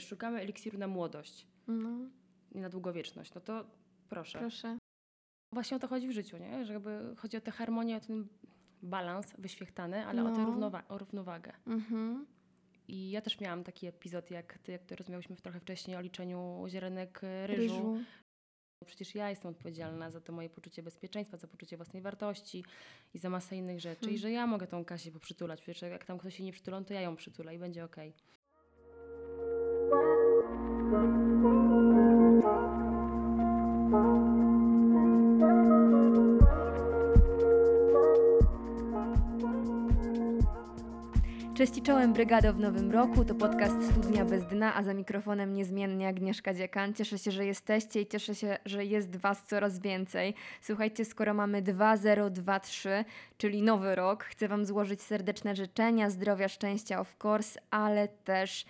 szukamy eliksiru na młodość No, i na długowieczność, no to proszę. proszę. Właśnie o to chodzi w życiu, nie? Że jakby chodzi o tę harmonię, o ten balans wyświechtany, ale o tę No. równowa- o równowagę. Mhm. I ja też miałam taki epizod, jak ty, jak ty rozmawiałyśmy trochę wcześniej o liczeniu ziarenek e, ryżu. Ryżu. Przecież ja jestem odpowiedzialna za to moje poczucie bezpieczeństwa, za poczucie własnej wartości i za masę innych rzeczy. Hmm. I że ja mogę tą Kasię poprzytulać. Przecież jak tam ktoś się nie przytulą, to ja ją przytulę i będzie okej. Cześć i czołem Brygado w nowym roku, to podcast Studnia bez dna, a za mikrofonem niezmiennie Agnieszka Dziekan. Cieszę się, że jesteście i cieszę się, że jest Was coraz więcej. Słuchajcie, skoro mamy 2023, czyli nowy rok, chcę Wam złożyć serdeczne życzenia, zdrowia, szczęścia of course, ale też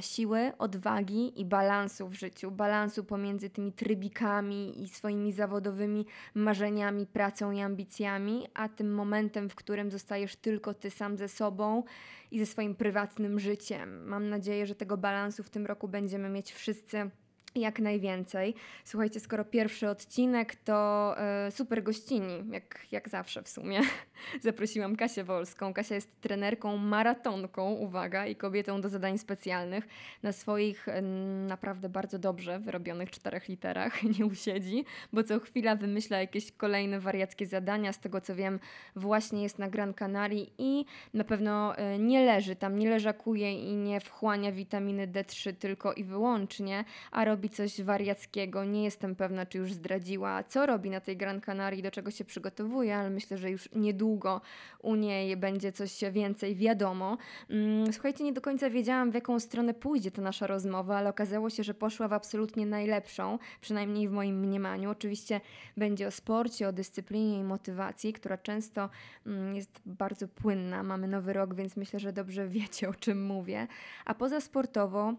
siły, odwagi i balansu w życiu. Balansu pomiędzy tymi trybikami i swoimi zawodowymi marzeniami, pracą i ambicjami, a tym momentem, w którym zostajesz tylko ty sam ze sobą i ze swoim prywatnym życiem. Mam nadzieję, że tego balansu w tym roku będziemy mieć wszyscy. Jak najwięcej. Słuchajcie, skoro pierwszy odcinek, to e, super gościni, jak, jak zawsze w sumie. Zaprosiłam Kasię Wolską. Kasia jest trenerką, maratonką, uwaga, i kobietą do zadań specjalnych. Na swoich e, naprawdę bardzo dobrze wyrobionych czterech literach nie usiedzi, bo co chwila wymyśla jakieś kolejne wariackie zadania. Z tego co wiem, właśnie jest na Gran Canaria i na pewno e, nie leży tam, nie leżakuje i nie wchłania witaminy D3 tylko i wyłącznie, a robi coś wariackiego. Nie jestem pewna, czy już zdradziła, co robi na tej Gran Canaria, do czego się przygotowuje, ale myślę, że już niedługo u niej będzie coś więcej wiadomo. Mm, Słuchajcie, nie do końca wiedziałam, w jaką stronę pójdzie ta nasza rozmowa, ale okazało się, że poszła w absolutnie najlepszą, przynajmniej w moim mniemaniu. Oczywiście będzie o sporcie, o dyscyplinie i motywacji, która często mm, jest bardzo płynna. Mamy nowy rok, więc myślę, że dobrze wiecie, o czym mówię. A poza sportowo,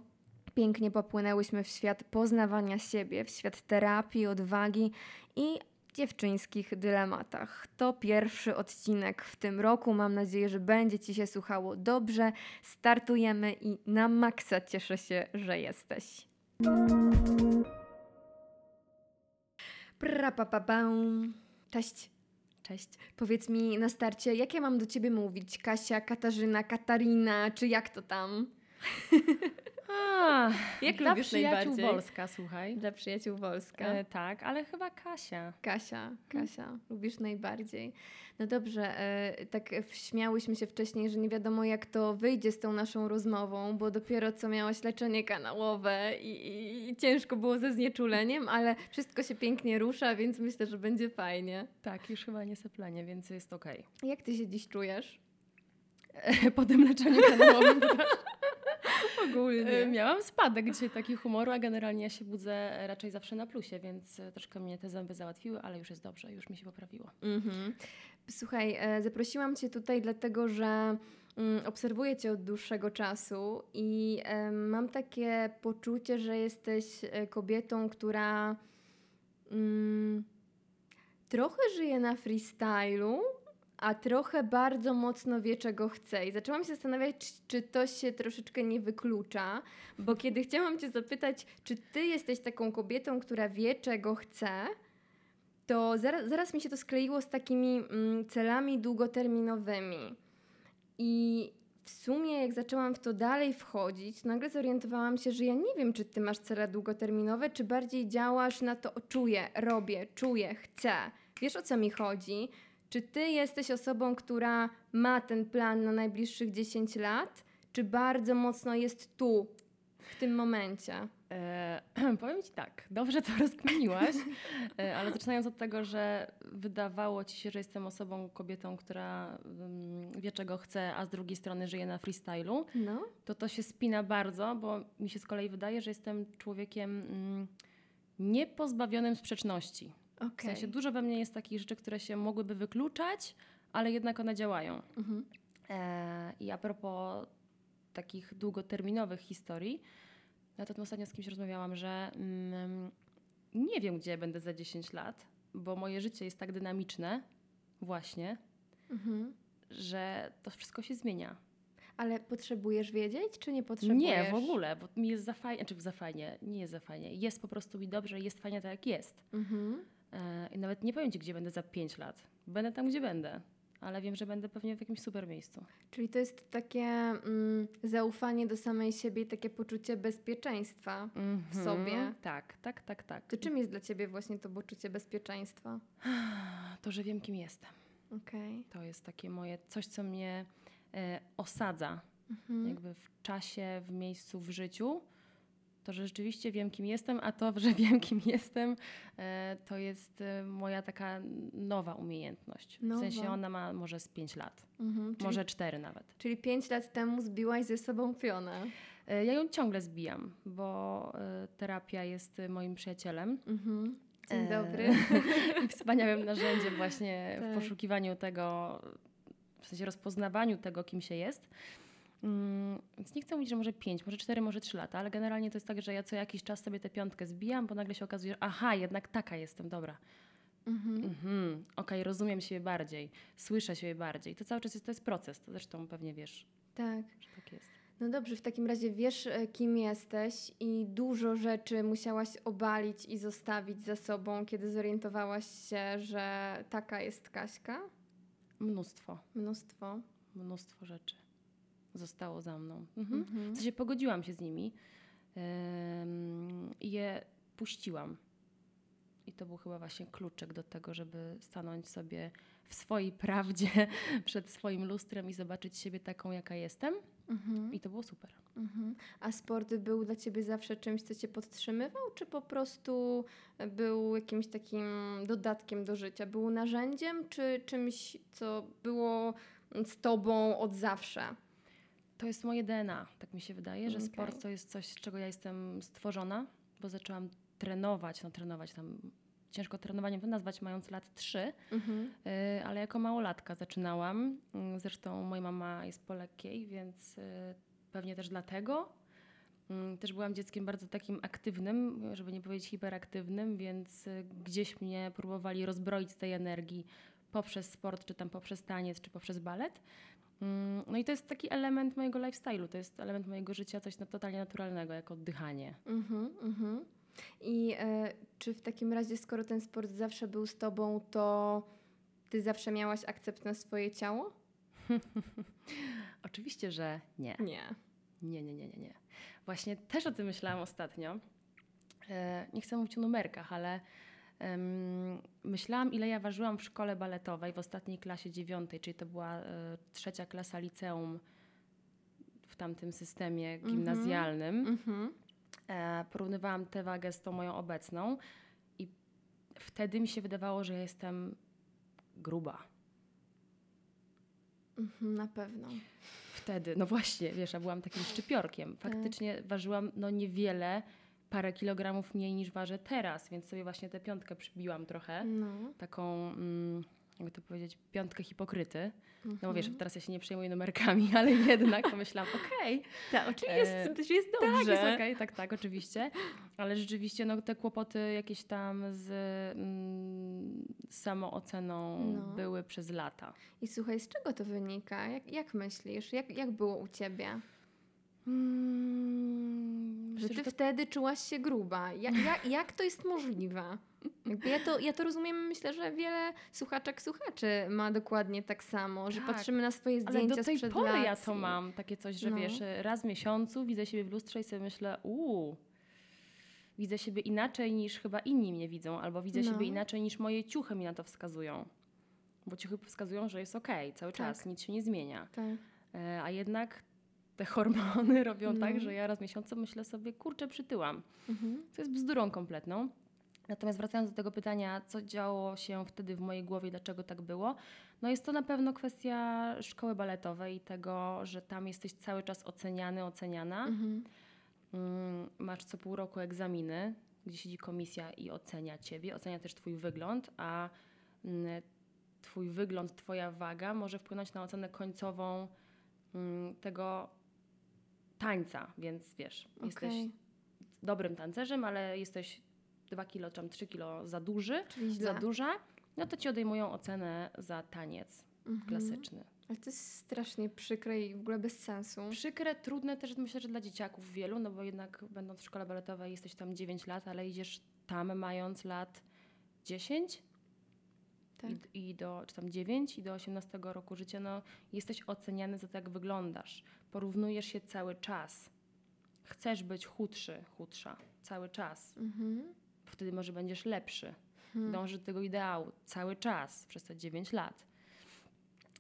pięknie popłynęłyśmy w świat poznawania siebie, w świat terapii, odwagi i dziewczyńskich dylematach. To pierwszy odcinek w tym roku. Mam nadzieję, że będzie Ci się słuchało dobrze. Startujemy i na maksa cieszę się, że jesteś. Prapapapam. Cześć. Cześć. Powiedz mi na starcie, jak ja mam do Ciebie mówić? Kasia, Katarzyna, Katarina, czy jak to tam? A, Jak dla lubisz przyjaciół? Wolska, słuchaj. Dla przyjaciół Wolska. E, tak, ale chyba Kasia. Kasia, Kasia, lubisz najbardziej. No dobrze, e, tak śmiałyśmy się wcześniej, że nie wiadomo jak to wyjdzie z tą naszą rozmową, bo dopiero co miałaś leczenie kanałowe i, i, i ciężko było ze znieczuleniem, ale wszystko się pięknie rusza, więc myślę, że będzie fajnie. Tak, już chyba nie seplenie, więc jest okej. Jak ty się dziś czujesz? Po tym leczeniu kanałowym Ogólnie. miałam spadek dzisiaj taki humoru, a generalnie ja się budzę raczej zawsze na plusie, więc e, troszkę mnie te zęby załatwiły, ale już jest dobrze, już mi się poprawiło. Mhm. Słuchaj, e, zaprosiłam Cię tutaj dlatego, że mm, obserwuję Cię od dłuższego czasu i e, mam takie poczucie, że jesteś e, kobietą, która mm, trochę żyje na freestylu, a trochę bardzo mocno wie, czego chce. I zaczęłam się zastanawiać, czy, to się troszeczkę nie wyklucza, bo kiedy chciałam Cię zapytać, czy Ty jesteś taką kobietą, która wie, czego chce, to zaraz, zaraz mi się to skleiło z takimi mm, celami długoterminowymi. I w sumie, jak zaczęłam w to dalej wchodzić, nagle zorientowałam się, że ja nie wiem, czy ty masz cele długoterminowe, czy bardziej działasz na to, czuję, robię, czuję, chcę. Wiesz o co mi chodzi? Czy ty jesteś osobą, która ma ten plan na najbliższych 10 lat, czy bardzo mocno jest tu, w tym momencie? E, powiem Ci tak, dobrze to rozkminiłaś, e, ale zaczynając od tego, że wydawało Ci się, że jestem osobą, kobietą, która mm, wie czego chce, a z drugiej strony żyje na freestylu, No. to to się spina bardzo, bo mi się z kolei wydaje, że jestem człowiekiem mm, niepozbawionym sprzeczności. Okej. W sensie dużo we mnie jest takich rzeczy, które się mogłyby wykluczać, ale jednak one działają. Mhm. E, I a propos takich długoterminowych historii, ja to ostatnio z kimś rozmawiałam, że mm, nie wiem, gdzie będę za 10 lat, bo moje życie jest tak dynamiczne, właśnie, Mhm. że to wszystko się zmienia. Ale potrzebujesz wiedzieć, czy nie potrzebujesz? Nie, w ogóle, bo mi jest za fajnie, czy za fajnie, nie jest za fajnie. Jest po prostu mi dobrze, jest fajnie tak, jak jest. Mhm. E, I nawet nie powiem Ci, gdzie będę za 5 lat. Będę tam, gdzie będę. Ale wiem, że będę pewnie w jakimś super miejscu. Czyli to jest takie mm, zaufanie do samej siebie i takie poczucie bezpieczeństwa w sobie. Mhm. Tak, tak, tak, tak. To czym jest dla ciebie właśnie to poczucie bezpieczeństwa? To, że wiem, kim jestem. Okej. To jest takie moje, coś, co mnie e, osadza Mhm. jakby w czasie, w miejscu, w życiu. To, że rzeczywiście wiem, kim jestem, a to, że wiem, kim jestem, e, to jest e, moja taka nowa umiejętność. W sensie Nowa. ona ma może z 5 lat, Mhm. Czyli, może 4 nawet. czyli pięć lat temu zbiłaś ze sobą pionę. E, Ja ją ciągle zbijam, bo terapia jest moim przyjacielem. Mhm. Dzień dobry. I wspaniałym narzędziem właśnie Tak. w poszukiwaniu tego, w sensie rozpoznawaniu tego, kim się jest. Mm, Więc nie chcę mówić, że może 5, może 4, może 3 lata, ale generalnie to jest tak, że ja co jakiś czas sobie tę piątkę zbijam, bo nagle się okazuje, że aha, jednak taka jestem, dobra. Mhm. Mhm, Okej, rozumiem siebie bardziej, słyszę siebie bardziej. To cały czas jest, to jest proces, to zresztą pewnie wiesz, Tak. że tak jest. No dobrze, w takim razie wiesz, e, kim jesteś i dużo rzeczy musiałaś obalić i zostawić za sobą, kiedy zorientowałaś się, że taka jest Kaśka? Mnóstwo, Mnóstwo. mnóstwo rzeczy zostało za mną. Mhm. Mhm. W sensie pogodziłam się z nimi i je puściłam. I to był chyba właśnie kluczek do tego, żeby stanąć sobie w swojej prawdzie przed swoim lustrem i zobaczyć siebie taką, jaka jestem. Mhm. I to było super. Mhm. A sport był dla ciebie zawsze czymś, co cię podtrzymywał, czy po prostu był jakimś takim dodatkiem do życia? Był narzędziem, czy czymś, co było z tobą od zawsze? To jest moje DNA, tak mi się wydaje, że Okej. sport to jest coś, z czego ja jestem stworzona, bo zaczęłam trenować, no trenować tam, ciężko trenowaniem to nazwać, mając lat trzy. Mhm. Y, ale jako małolatka zaczynałam. Mm, Zresztą moja mama jest po lekkiej, więc y, pewnie też dlatego. Mm, Też byłam dzieckiem bardzo takim aktywnym, żeby nie powiedzieć hiperaktywnym, więc y, gdzieś mnie próbowali rozbroić z tej energii poprzez sport, czy tam poprzez taniec, czy poprzez balet. Mm, No i to jest taki element mojego lifestyle'u, to jest element mojego życia, coś totalnie naturalnego, jak oddychanie. Mhm, mhm. I e, czy w takim razie, skoro ten sport zawsze był z tobą, to ty zawsze miałaś akcept na swoje ciało? Oczywiście, że nie. Nie. Nie, nie, nie, nie, nie. Właśnie też o tym myślałam ostatnio. E, nie chcę mówić o numerkach, ale myślałam, ile ja ważyłam w szkole baletowej w ostatniej klasie dziewiątej, czyli to była e, trzecia klasa liceum w tamtym systemie Mhm. gimnazjalnym. Mhm. E, porównywałam tę wagę z tą moją obecną i wtedy mi się wydawało, że jestem gruba. Mhm, na pewno. Wtedy, no właśnie, wiesz, ja byłam takim szczypiorkiem. Faktycznie ważyłam no niewiele, parę kilogramów mniej niż ważę teraz, więc sobie właśnie tę piątkę przybiłam trochę. No. Taką, mm, jakby to powiedzieć, piątkę hipokryty. No Mhm. bo wiesz, teraz ja się nie przejmuję numerkami, ale jednak pomyślałam, okej, Tak, oczywiście E, jest, jest tak, dobrze. jest okej, tak, tak, oczywiście. Ale rzeczywiście no, te kłopoty jakieś tam z mm, samooceną No. były przez lata. I słuchaj, z czego to wynika? Jak, jak myślisz? Jak, jak było u ciebie? Mm, Że ty to wtedy czułaś się gruba. Jak, jak, jak to jest możliwe? Ja, to, ja to rozumiem, myślę, że wiele słuchaczek, słuchaczy ma dokładnie tak samo, że Tak, patrzymy na swoje Ale zdjęcia do tej pory lat ja to mam, takie coś, że No. wiesz, raz w miesiącu widzę siebie w lustrze i sobie myślę, uuu, widzę siebie inaczej niż chyba inni mnie widzą, albo widzę No. siebie inaczej niż moje ciuchy mi na to wskazują. Bo ciuchy wskazują, że jest okej, cały Tak. czas, nic się nie zmienia. Tak. E, a jednak te hormony robią No. tak, że ja raz w miesiącu myślę sobie, kurczę, przytyłam. Mhm. Co jest bzdurą kompletną. Natomiast wracając do tego pytania, co działo się wtedy w mojej głowie, dlaczego tak było, no jest to na pewno kwestia szkoły baletowej i tego, że tam jesteś cały czas oceniany, oceniana. Mhm. Mm, Masz co pół roku egzaminy, gdzie siedzi komisja i ocenia ciebie, ocenia też twój wygląd, a mm, twój wygląd, twoja waga może wpłynąć na ocenę końcową mm, tego tańca, więc wiesz, jesteś Okej. dobrym tancerzem, ale jesteś 2 kilo czy tam 3 kilo za duży, za duża, no to ci odejmują ocenę za taniec Mhm. klasyczny. Ale to jest strasznie przykre i w ogóle bez sensu. Przykre, trudne też myślę, że dla dzieciaków wielu, no bo jednak będąc w szkole baletowej jesteś tam 9 lat, ale idziesz tam mając lat 10 Tak. i, i do, czy tam 9 i do 18 roku życia, no jesteś oceniany za to, jak wyglądasz. Porównujesz się cały czas. Chcesz być chudszy, chudsza cały czas. Mhm. Wtedy może będziesz lepszy. Dąży do tego ideału cały czas, przez te 9 lat.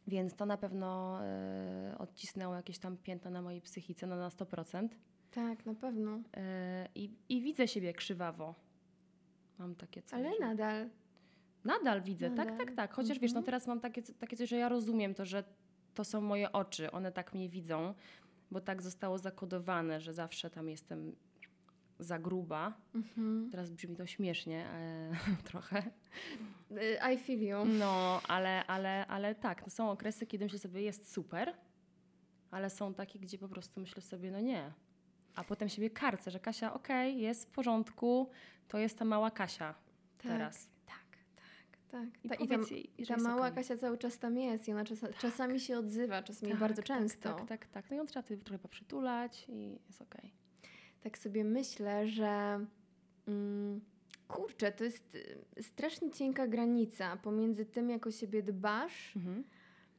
Więc to na pewno e, odcisnęło jakieś tam piętno na mojej psychice, no na 100%. Tak, na pewno. E, i, I widzę siebie krzywawo. Mam takie coś. Ale nadal. Nadal widzę, tak, Nadal. tak, tak. Chociaż wiesz, no Mhm. teraz mam takie, takie coś, że ja rozumiem to, że to są moje oczy, one tak mnie widzą, bo tak zostało zakodowane, że zawsze tam jestem za gruba. Mhm. Teraz brzmi to śmiesznie e, trochę. Y, I feel you. No, ale, ale, ale tak, to są okresy, kiedy myślę sobie, jest super, ale są takie, gdzie po prostu myślę sobie, no nie. A potem siebie karcę, że Kasia, okej, jest w porządku, to jest ta mała Kasia teraz. Tak, tak, tak. I Ta, I ta, powiedz jej, i ta mała okej. Kasia cały czas tam jest i ona czasa, czasami się odzywa, czasami Tak, bardzo tak, często. Tak, tak, tak. No i on trzeba wtedy trochę poprzytulać i jest okej. tak sobie myślę, że mm, kurczę, to jest y, strasznie cienka granica pomiędzy tym, jak o siebie dbasz, Mhm.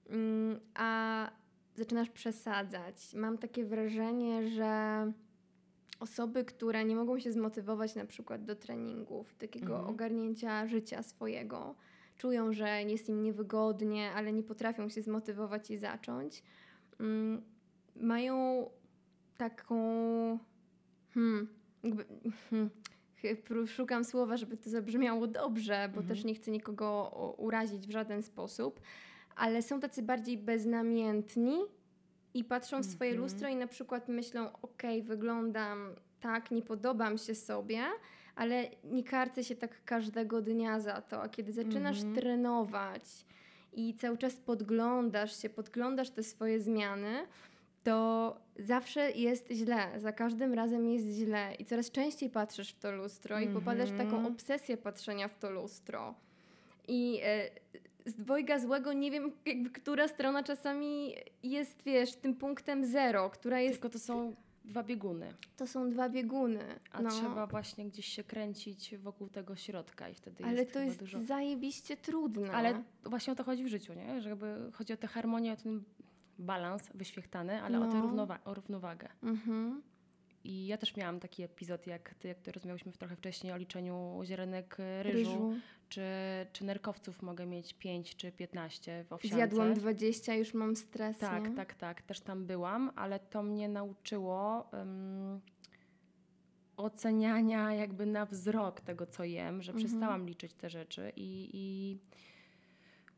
mm, a zaczynasz przesadzać. Mam takie wrażenie, że osoby, które nie mogą się zmotywować na przykład do treningów, takiego Mhm. ogarnięcia życia swojego, czują, że jest im niewygodnie, ale nie potrafią się zmotywować i zacząć, mm, mają taką. Hmm, jakby, hmm, szukam słowa, żeby to zabrzmiało dobrze, bo Mhm. też nie chcę nikogo urazić w żaden sposób, ale są tacy bardziej beznamiętni i patrzą w swoje Mhm. lustro i na przykład myślą, okej, wyglądam tak, nie podobam się sobie, ale nie karcę się tak każdego dnia za to. A kiedy zaczynasz Mhm. trenować i cały czas podglądasz się, podglądasz te swoje zmiany, to zawsze jest źle. Za każdym razem jest źle. I coraz częściej patrzysz w to lustro i popadasz w taką Mhm. obsesję patrzenia w to lustro. I e, z dwojga złego nie wiem, jakby, która strona czasami jest, wiesz, tym punktem zero, która jest. Tylko to są dwa bieguny, To są dwa bieguny. a no. trzeba właśnie gdzieś się kręcić wokół tego środka i wtedy Ale jest to jest dużo... zajebiście trudne. Ale właśnie o to chodzi w życiu, nie? Że jakby chodzi o tę harmonię, o ten balans wyświechtany, ale o tę No. równowa- o równowagę. Mhm. I ja też miałam taki epizod, jak ty, jak ty rozmawiałyśmy trochę wcześniej o liczeniu ziarenek e, ryżu, Ryżu. Czy, czy nerkowców mogę mieć 5 czy 15 w owsiance. Zjadłam 20, już mam stres. Tak, nie? tak, tak. Też tam byłam, ale to mnie nauczyło em, oceniania jakby na wzrok tego, co jem, że Mhm. przestałam liczyć te rzeczy i, i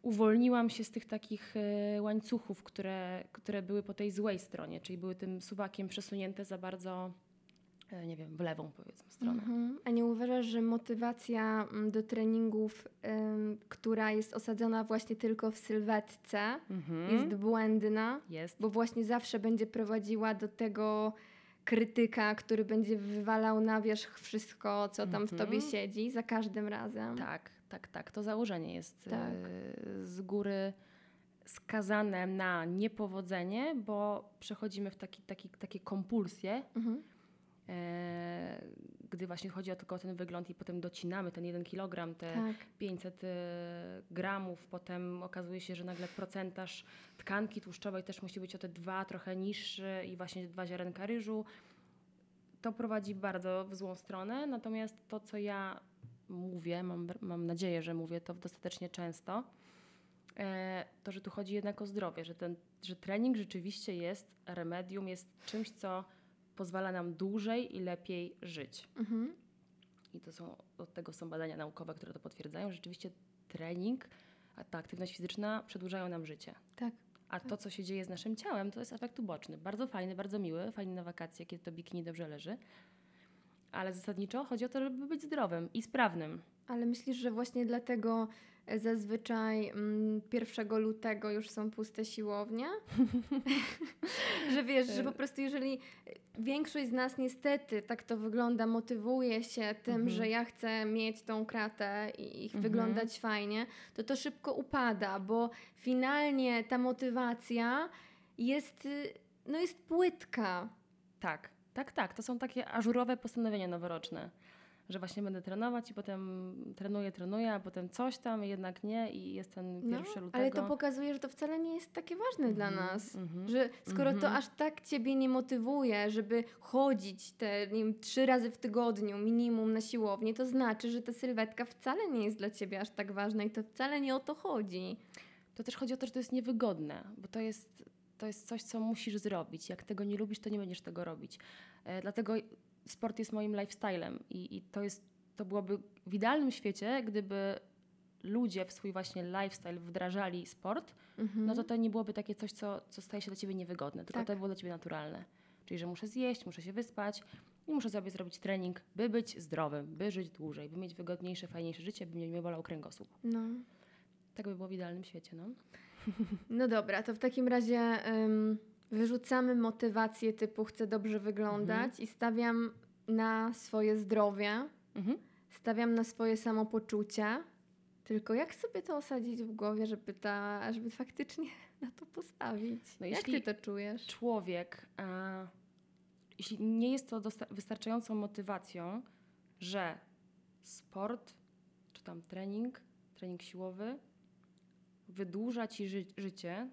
uwolniłam się z tych takich e, łańcuchów, które, które były po tej złej stronie, czyli były tym suwakiem przesunięte za bardzo, e, nie wiem, w lewą powiedzmy stronę. Mhm. A nie uważasz, że motywacja mm, do treningów, ym, która jest osadzona właśnie tylko w sylwetce, Mhm. jest błędna? Jest. Bo właśnie zawsze będzie prowadziła do tego krytyka, który będzie wywalał na wierzch wszystko, co tam w Mhm. tobie siedzi, za każdym razem. Tak, tak, tak. To założenie jest Tak. e, z góry skazane na niepowodzenie, bo przechodzimy w taki, taki, takie kompulsje, Mhm. e, gdy właśnie chodzi o tylko o ten wygląd i potem docinamy ten 1 kg, te Tak. 500 e, gramów, potem okazuje się, że nagle procentaż tkanki tłuszczowej też musi być o te dwa trochę niższy i właśnie dwa ziarenka ryżu. To prowadzi bardzo w złą stronę, natomiast to, co ja mówię, mam, mam nadzieję, że mówię to dostatecznie często, e, to, że tu chodzi jednak o zdrowie, że, ten, że trening rzeczywiście jest remedium, jest czymś, co pozwala nam dłużej i lepiej żyć. Mhm. I to są, od tego są badania naukowe, które to potwierdzają. Rzeczywiście trening, a ta aktywność fizyczna przedłużają nam życie. Tak. A to, co się dzieje z naszym ciałem, to jest efekt uboczny. Bardzo fajny, bardzo miły, fajny na wakacje, kiedy to bikini dobrze leży. Ale zasadniczo chodzi o to, żeby być zdrowym i sprawnym. Ale myślisz, że właśnie dlatego e, zazwyczaj mm, 1 lutego już są puste siłownie? że wiesz, że po prostu jeżeli e, większość z nas niestety tak to wygląda, motywuje się tym, Mhm. że ja chcę mieć tą kratę i, i Mhm. wyglądać fajnie, to to szybko upada, bo finalnie ta motywacja jest, y, no jest płytka. Tak, tak, tak. To są takie ażurowe postanowienia noworoczne. Że właśnie będę trenować i potem trenuję, trenuję, a potem coś tam, jednak nie i jest ten No, pierwszy lutego. ale to pokazuje, że to wcale nie jest takie ważne dla Mhm, nas. mhm. Że skoro to Mhm. aż tak ciebie nie motywuje, żeby chodzić te nie wiem, trzy razy w tygodniu minimum na siłownię, to znaczy, że ta sylwetka wcale nie jest dla ciebie aż tak ważna i to wcale nie o to chodzi. To też chodzi o to, że to jest niewygodne, bo to jest, to jest coś, co musisz zrobić. Jak tego nie lubisz, to nie będziesz tego robić. E, dlatego sport jest moim lifestylem i, i to, jest, to byłoby w idealnym świecie, gdyby ludzie w swój właśnie lifestyle wdrażali sport, Mhm. no to to nie byłoby takie coś, co, co staje się dla ciebie niewygodne, tylko Tak. to było dla ciebie naturalne. Czyli, że muszę zjeść, muszę się wyspać i muszę sobie zrobić trening, by być zdrowym, by żyć dłużej, by mieć wygodniejsze, fajniejsze życie, by mnie nie bolał kręgosłup. No. Tak by było w idealnym świecie, no. No dobra, to w takim razie ym, wyrzucamy motywację typu chcę dobrze wyglądać Mhm. i stawiam na swoje zdrowie, Mhm. stawiam na swoje samopoczucie. Tylko jak sobie to osadzić w głowie, żeby, ta, żeby faktycznie na to postawić? No jak jeśli- ty to czujesz? człowiek, a, jeśli nie jest to wystarczającą motywacją, że sport, czy tam trening, trening siłowy, wydłuża ci ży- życie,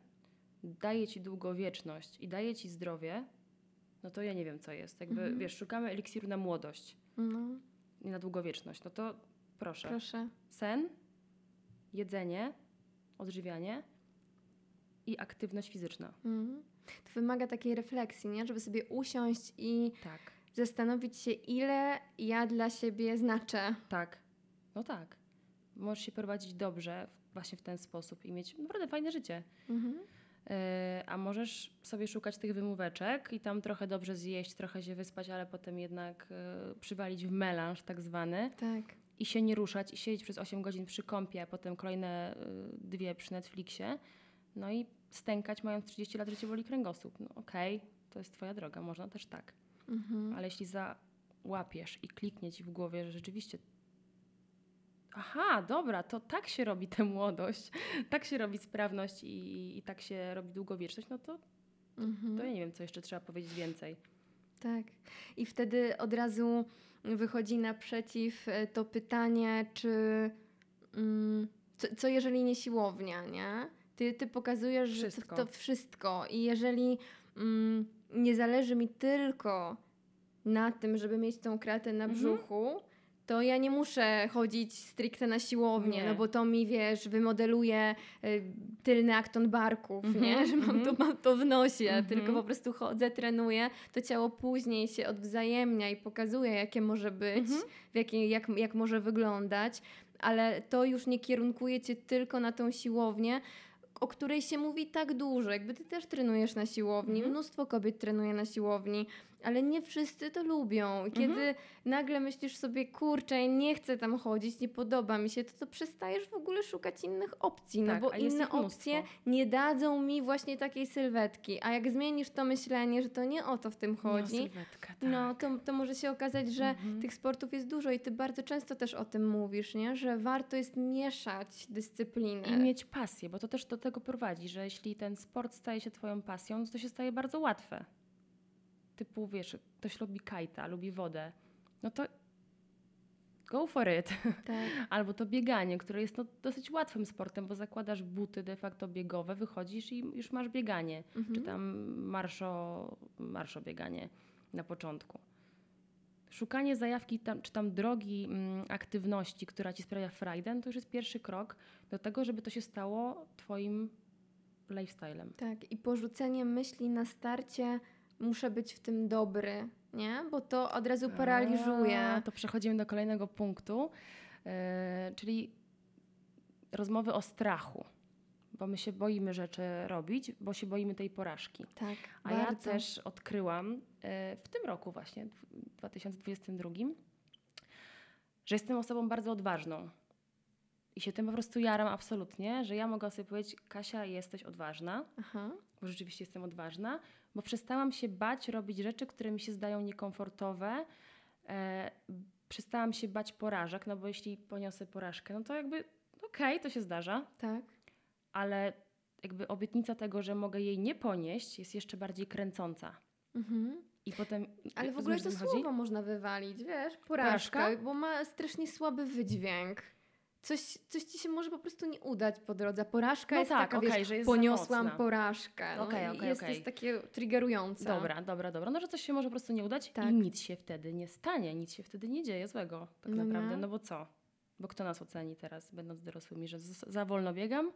daje ci długowieczność i daje ci zdrowie, no to ja nie wiem, co jest. Jakby, Mhm. wiesz, szukamy eliksiru na młodość No, i na długowieczność. No to proszę. proszę. Sen, jedzenie, odżywianie i aktywność fizyczna. Mhm. To wymaga takiej refleksji, nie? żeby sobie usiąść i Tak. zastanowić się, ile ja dla siebie znaczę. Tak, no tak. Możesz się prowadzić dobrze w- właśnie w ten sposób i mieć naprawdę fajne życie. Mhm. Yy, a możesz sobie szukać tych wymóweczek i tam trochę dobrze zjeść, trochę się wyspać, ale potem jednak yy, przywalić w melanż tak zwany Tak. i się nie ruszać i siedzieć przez 8 godzin przy kąpie, a potem kolejne yy, dwie przy Netflixie. No i stękać mając 30 lat, że cię boli kręgosłup. No okej, to jest twoja droga, można też tak. Mhm. Ale jeśli załapiesz i kliknie ci w głowie, że rzeczywiście. Aha, dobra, to tak się robi tę młodość, tak się robi sprawność i, i tak się robi długowieczność, no to, Mhm. to ja nie wiem, co jeszcze trzeba powiedzieć więcej. Tak. I wtedy od razu wychodzi naprzeciw e, to pytanie, czy mm, co, co jeżeli nie siłownia, nie? Ty, ty pokazujesz że Wszystko. To, to wszystko. I jeżeli mm, nie zależy mi tylko na tym, żeby mieć tą kratę na Mhm. To ja nie muszę chodzić stricte na siłownię, Nie. no bo to mi, wiesz, wymodeluje y, tylny akton barków, Mhm, nie? Że mam, to, mhm. mam to w nosie, Mhm. tylko po prostu chodzę, trenuję, to ciało później się odwzajemnia i pokazuje, jakie może być, Mhm. w jakie, jak, jak może wyglądać, ale to już nie kierunkuje cię tylko na tą siłownię, o której się mówi tak dużo. Jakby ty też trenujesz na siłowni, Mhm. mnóstwo kobiet trenuje na siłowni, ale nie wszyscy to lubią. Kiedy Mhm. nagle myślisz sobie, kurczę, nie chcę tam chodzić, nie podoba mi się, to, to przestajesz w ogóle szukać innych opcji, no Tak, bo a jest inne opcje nie dadzą mi właśnie takiej sylwetki. A jak zmienisz to myślenie, że to nie o to w tym No, chodzi, sylwetka, tak. no, to, to może się okazać, że Mhm. tych sportów jest dużo i ty bardzo często też o tym mówisz, nie? że warto jest mieszać dyscypliny. I mieć pasję, bo to też do tego prowadzi, że jeśli ten sport staje się twoją pasją, to się staje bardzo łatwe. Typu, wiesz, ktoś lubi kajta, lubi wodę, no to go for it. Tak. Albo to bieganie, które jest no, dosyć łatwym sportem, bo zakładasz buty de facto biegowe, wychodzisz i już masz bieganie. Mhm. Czy tam marszo, marszo bieganie na początku. Szukanie zajawki tam, czy tam drogi mm, aktywności, która ci sprawia frajdę, no to już jest pierwszy krok do tego, żeby to się stało twoim lifestylem. Tak, i porzucenie myśli na starcie, muszę być w tym dobry, nie? Bo to od razu paraliżuje. A, to przechodzimy do kolejnego punktu, e, czyli rozmowy o strachu. bo my się boimy rzeczy robić, bo się boimy tej porażki. Tak, A ja bardzo. też odkryłam e, w tym roku właśnie, w 2022, że jestem osobą bardzo odważną. I się tym po prostu jaram absolutnie, że ja mogę sobie powiedzieć, Kasia, jesteś odważna, Aha. bo rzeczywiście jestem odważna, bo przestałam się bać robić rzeczy, które mi się zdają niekomfortowe. E, przestałam się bać porażek, no bo jeśli poniosę porażkę, no to jakby okej, to się zdarza, Tak. ale jakby obietnica tego, że mogę jej nie ponieść, jest jeszcze bardziej kręcąca. Mhm. I potem. Ale w ogóle to mi chodzi? słowo można wywalić, wiesz? Porażka, Porażka? bo ma strasznie słaby wydźwięk. Coś, coś ci się może po prostu nie udać po drodze. Porażka No jest tak, taka, okej, wiesz, że jest poniosłam porażkę. No i okej, jest, okej. jest takie triggerujące. Dobra, dobra, dobra. No, że coś się może po prostu nie udać Tak. i nic się wtedy nie stanie, nic się wtedy nie dzieje złego, tak No naprawdę. nie? No bo co? Bo kto nas oceni teraz, będąc dorosłymi, że za wolno biegam?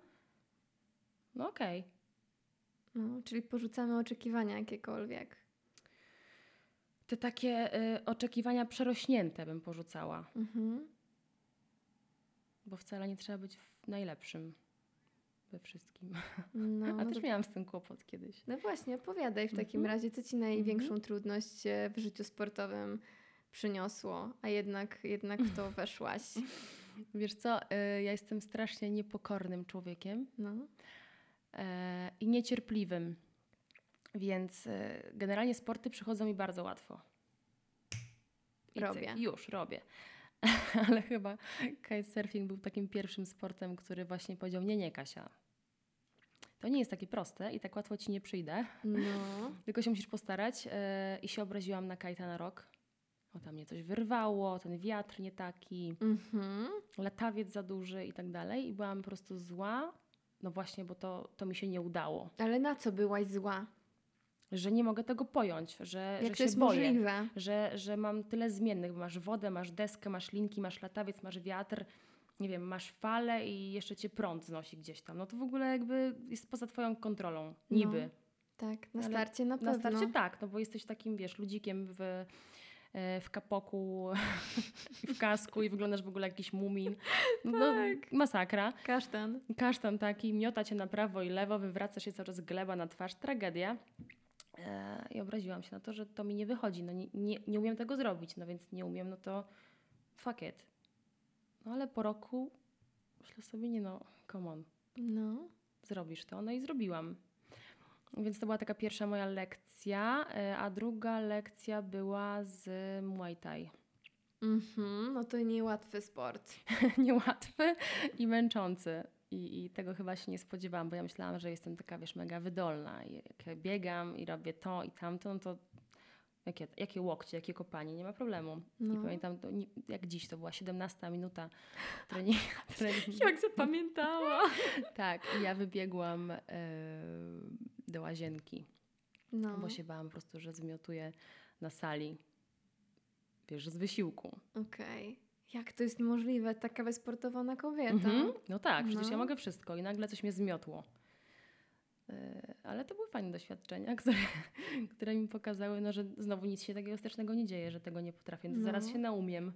No okej. No, czyli porzucamy oczekiwania jakiekolwiek. Te takie y, oczekiwania przerośnięte bym porzucała, Mhm. Bo wcale nie trzeba być w najlepszym we wszystkim. No, A no, też to, miałam z tym kłopot kiedyś. no właśnie, opowiadaj w takim Mhm. razie, co ci największą trudność e, w życiu sportowym przyniosło, a jednak, jednak w to weszłaś. Wiesz co, y, ja jestem strasznie niepokornym człowiekiem. No. e, i niecierpliwym. Więc e, generalnie sporty przychodzą mi bardzo łatwo. I cyk, Robię. już robię. Ale chyba kitesurfing był takim pierwszym sportem, który właśnie powiedział: Nie, nie, Kasia. To nie jest takie proste i tak łatwo ci nie przyjdę, No. tylko się musisz postarać. e, I się obraziłam na kajta na rok. O, tam mnie coś wyrwało, ten wiatr nie taki, Mhm. latawiec za duży i tak dalej. I byłam po prostu zła. No właśnie, bo to, to mi się nie udało. Ale na co byłaś zła? Że nie mogę tego pojąć, że, Jak że to się jest boję, możliwe? że, że mam tyle zmiennych, masz wodę, masz deskę, masz linki, masz latawiec, masz wiatr, nie wiem, masz falę i jeszcze cię prąd znosi gdzieś tam. No to w ogóle jakby jest poza twoją kontrolą, niby. Tak, na Ale starcie na pewno. Na starcie tak, no bo jesteś takim, wiesz, ludzikiem w, e, w kapoku i w kasku i wyglądasz w ogóle jak jakiś mumin. No, Tak. masakra. Kasztan. Kasztan taki, miota cię na prawo i lewo, wywraca się cały czas gleba na twarz, tragedia. I obraziłam się na to, że to mi nie wychodzi. No nie, nie, nie umiem tego zrobić, no więc nie umiem, no to fuck it. No ale po roku myślę sobie, nie no, come on, No. zrobisz to. No i zrobiłam. Więc to była taka pierwsza moja lekcja, e, a druga lekcja była z Muay Thai. Mhm, no to niełatwy sport. Niełatwy i męczący. I, I tego chyba się nie spodziewałam, bo ja myślałam, że jestem taka, wiesz, mega wydolna. I jak ja biegam i robię to i tamto, no to jakie, jakie łokcie, jakie kopanie, nie ma problemu. I No. pamiętam, to, jak dziś, to była 17 minuta treningu. treningu. Jak zapamiętała. Tak, i ja wybiegłam e, do łazienki, No, bo się bałam po prostu, że zmiotuję na sali. Wiesz, z wysiłku. okej. Jak to jest możliwe? Taka wysportowana kobieta. Mhm. No tak, przecież No. ja mogę wszystko i nagle coś mnie zmiotło. E, Ale to były fajne doświadczenia, które, które mi pokazały, no, że znowu nic się takiego strasznego nie dzieje, że tego nie potrafię. No. Zaraz się naumiem.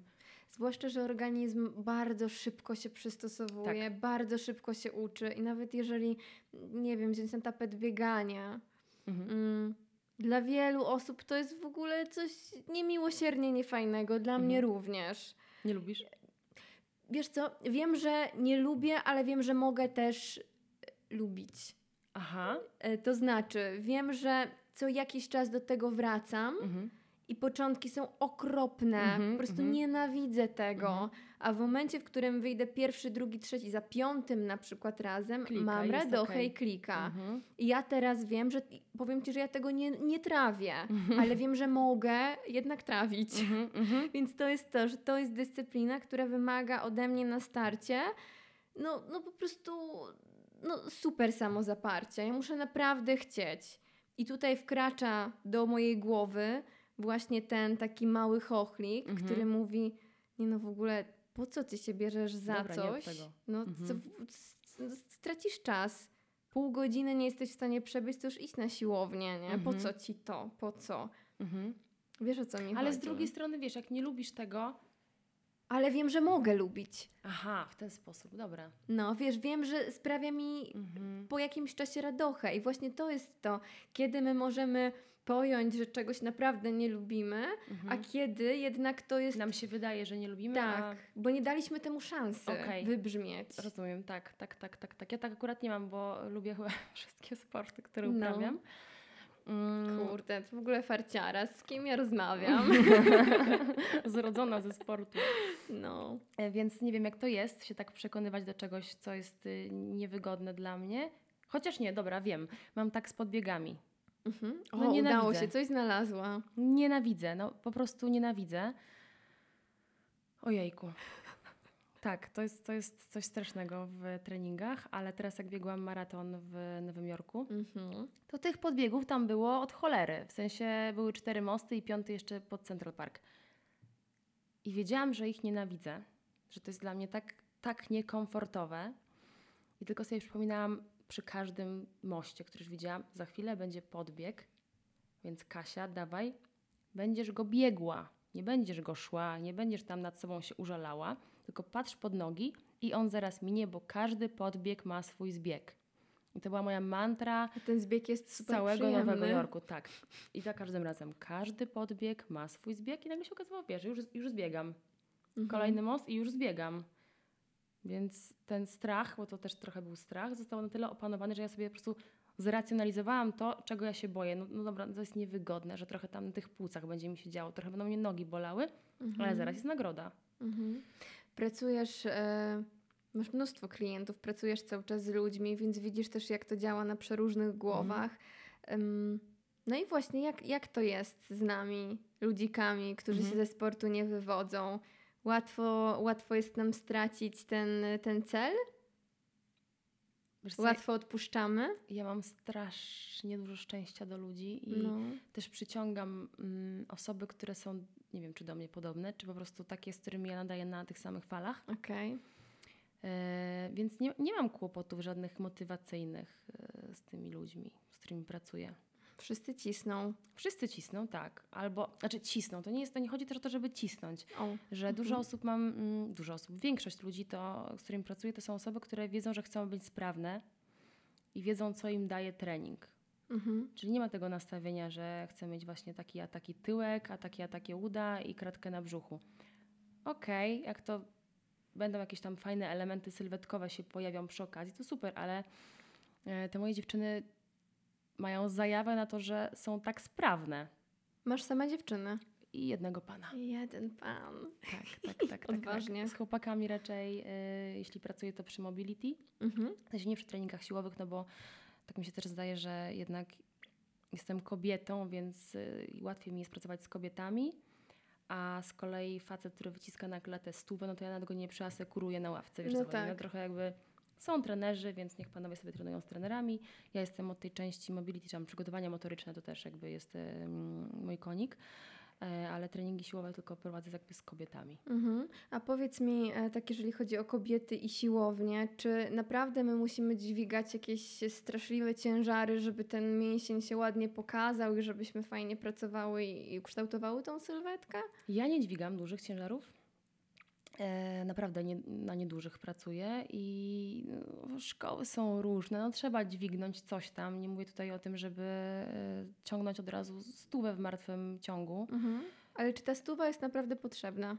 Zwłaszcza, że organizm bardzo szybko się przystosowuje, Tak. bardzo szybko się uczy i nawet jeżeli, nie wiem, wziąć na tapet biegania, Mhm. mm, dla wielu osób to jest w ogóle coś niemiłosiernie niefajnego, dla mnie Mhm. również. Nie lubisz? Wiesz co, wiem, że nie lubię, ale wiem, że mogę też e, lubić. Aha. E, To znaczy, wiem, że co jakiś czas do tego wracam Mhm. I początki są okropne. Mhm, po prostu mhm. nienawidzę tego. Mhm. A w momencie, w którym wyjdę pierwszy, drugi, trzeci, za piątym na przykład razem, Klika, mam radochę okej. i klika. Mhm. I ja teraz wiem, że powiem Ci, że ja tego nie, nie trawię, ale wiem, że mogę jednak trawić. Mhm. Mhm. Więc to jest to, że to jest dyscyplina, która wymaga ode mnie na starcie no, no po prostu no, super samozaparcia. Ja muszę naprawdę chcieć. I tutaj wkracza do mojej głowy właśnie ten taki mały chochlik, Mhm. który mówi, nie no w ogóle, po co ty się bierzesz za Dobra, coś? No Mhm. co, stracisz czas. Pół godziny nie jesteś w stanie przebyć, to już iść na siłownię, nie? Po Mhm. co ci to? Po co? Mhm. Wiesz o co mi Ale chodzi? z drugiej strony, wiesz, jak nie lubisz tego, ale wiem, że mogę lubić. Aha, w ten sposób, dobra. No, wiesz, wiem, że sprawia mi Mhm. po jakimś czasie radochę i właśnie to jest to, kiedy my możemy pojąć, że czegoś naprawdę nie lubimy, a kiedy jednak to jest Nam się wydaje, że nie lubimy, tak, bo nie daliśmy temu szansy Okej. wybrzmieć. a rozumiem, tak, tak, tak, tak, tak. Ja tak akurat nie mam, bo lubię chyba wszystkie sporty, które No. uprawiam. Mm, Kurde, to w ogóle farciara, z kim ja rozmawiam? zrodzona ze sportu. No. E, Więc nie wiem, jak to jest się tak przekonywać do czegoś, co jest y, niewygodne dla mnie. Chociaż nie, dobra, wiem. Mam tak z podbiegami. Mhm. O, No, udało nienawidzę. się, coś znalazła. Nienawidzę, no po prostu nienawidzę. Ojejku. Tak, to jest, to jest coś strasznego w treningach, ale teraz jak biegłam maraton w Nowym Jorku, Mhm. to tych podbiegów tam było od cholery. W sensie były cztery mosty i piąty jeszcze pod Central Park. I wiedziałam, że ich nienawidzę, że to jest dla mnie tak, tak niekomfortowe. I tylko sobie przypominałam przy każdym moście, który już widziałam, za chwilę będzie podbieg, więc Kasia, dawaj, będziesz go biegła. Nie będziesz go szła, nie będziesz tam nad sobą się użalała, tylko patrz pod nogi i on zaraz minie, bo każdy podbieg ma swój zbieg. I to była moja mantra A ten zbieg jest z całego przyjemny. Nowego Jorku, tak. I za każdym razem każdy podbieg ma swój zbieg i nagle się okazało, wiesz, już, już zbiegam. Mhm. Kolejny most i już zbiegam. Więc ten strach, bo to też trochę był strach, został na tyle opanowany, że ja sobie po prostu zracjonalizowałam to, czego ja się boję. No, no dobra, to jest niewygodne, że trochę tam na tych płucach będzie mi się działo, trochę będą mnie nogi bolały, ale zaraz jest nagroda. Mhm. Pracujesz, e, masz mnóstwo klientów, pracujesz cały czas z ludźmi, więc widzisz też, jak to działa na przeróżnych głowach. Em, no i właśnie, jak, jak to jest z nami, ludzikami, którzy Mhm. się ze sportu nie wywodzą? Łatwo, łatwo jest nam stracić ten, ten cel? Wiesz Łatwo odpuszczamy? Ja mam strasznie dużo szczęścia do ludzi i No. też przyciągam mm, osoby, które są, nie wiem, czy do mnie podobne, czy po prostu takie, z którymi ja nadaję na tych samych falach. Okej. E, więc nie, nie mam kłopotów żadnych motywacyjnych e, z tymi ludźmi, z którymi pracuję. Wszyscy cisną. Wszyscy cisną, tak. Albo, znaczy cisną. To nie, jest, to nie chodzi też o to, żeby cisnąć. O. Że Mhm. dużo osób mam, mm, dużo osób, większość ludzi, to, z którymi pracuję, to są osoby, które wiedzą, że chcą być sprawne i wiedzą, co im daje trening. Mhm. Czyli nie ma tego nastawienia, że chcę mieć właśnie taki a taki tyłek, a taki a takie uda i kratkę na brzuchu. Okej, jak to będą jakieś tam fajne elementy sylwetkowe się pojawią przy okazji, to super, ale e, te moje dziewczyny mają zajawę na to, że są tak sprawne. Masz same dziewczyny. I jednego pana. Jeden pan. Tak, tak, tak. tak, Odważnie. Tak. Z chłopakami raczej, e, jeśli pracuję, to przy mobility. Mhm. W sensie nie przy treningach siłowych, no bo tak mi się też zdaje, że jednak jestem kobietą, więc y, łatwiej mi jest pracować z kobietami, a z kolei facet, który wyciska na klatę stówę, no to ja nawet go nie przyasekuruję na ławce, wiesz No co chodzi, tak. no trochę jakby są trenerzy, więc niech panowie sobie trenują z trenerami. Ja jestem od tej części mobility, czy tam przygotowania motoryczne, to też jakby jest mój konik, e, ale treningi siłowe tylko prowadzę jakby z kobietami. Mhm. A powiedz mi, e, tak jeżeli chodzi o kobiety i siłownię, czy naprawdę my musimy dźwigać jakieś straszliwe ciężary, żeby ten mięsień się ładnie pokazał i żebyśmy fajnie pracowały i, i kształtowały tą sylwetkę? Ja nie dźwigam dużych ciężarów. E, naprawdę nie, na niedużych pracuję i no, szkoły są różne. No, trzeba dźwignąć coś tam. Nie mówię tutaj o tym, żeby e, ciągnąć od razu stówę w martwym ciągu. Mhm. Ale czy ta stuwa jest naprawdę potrzebna?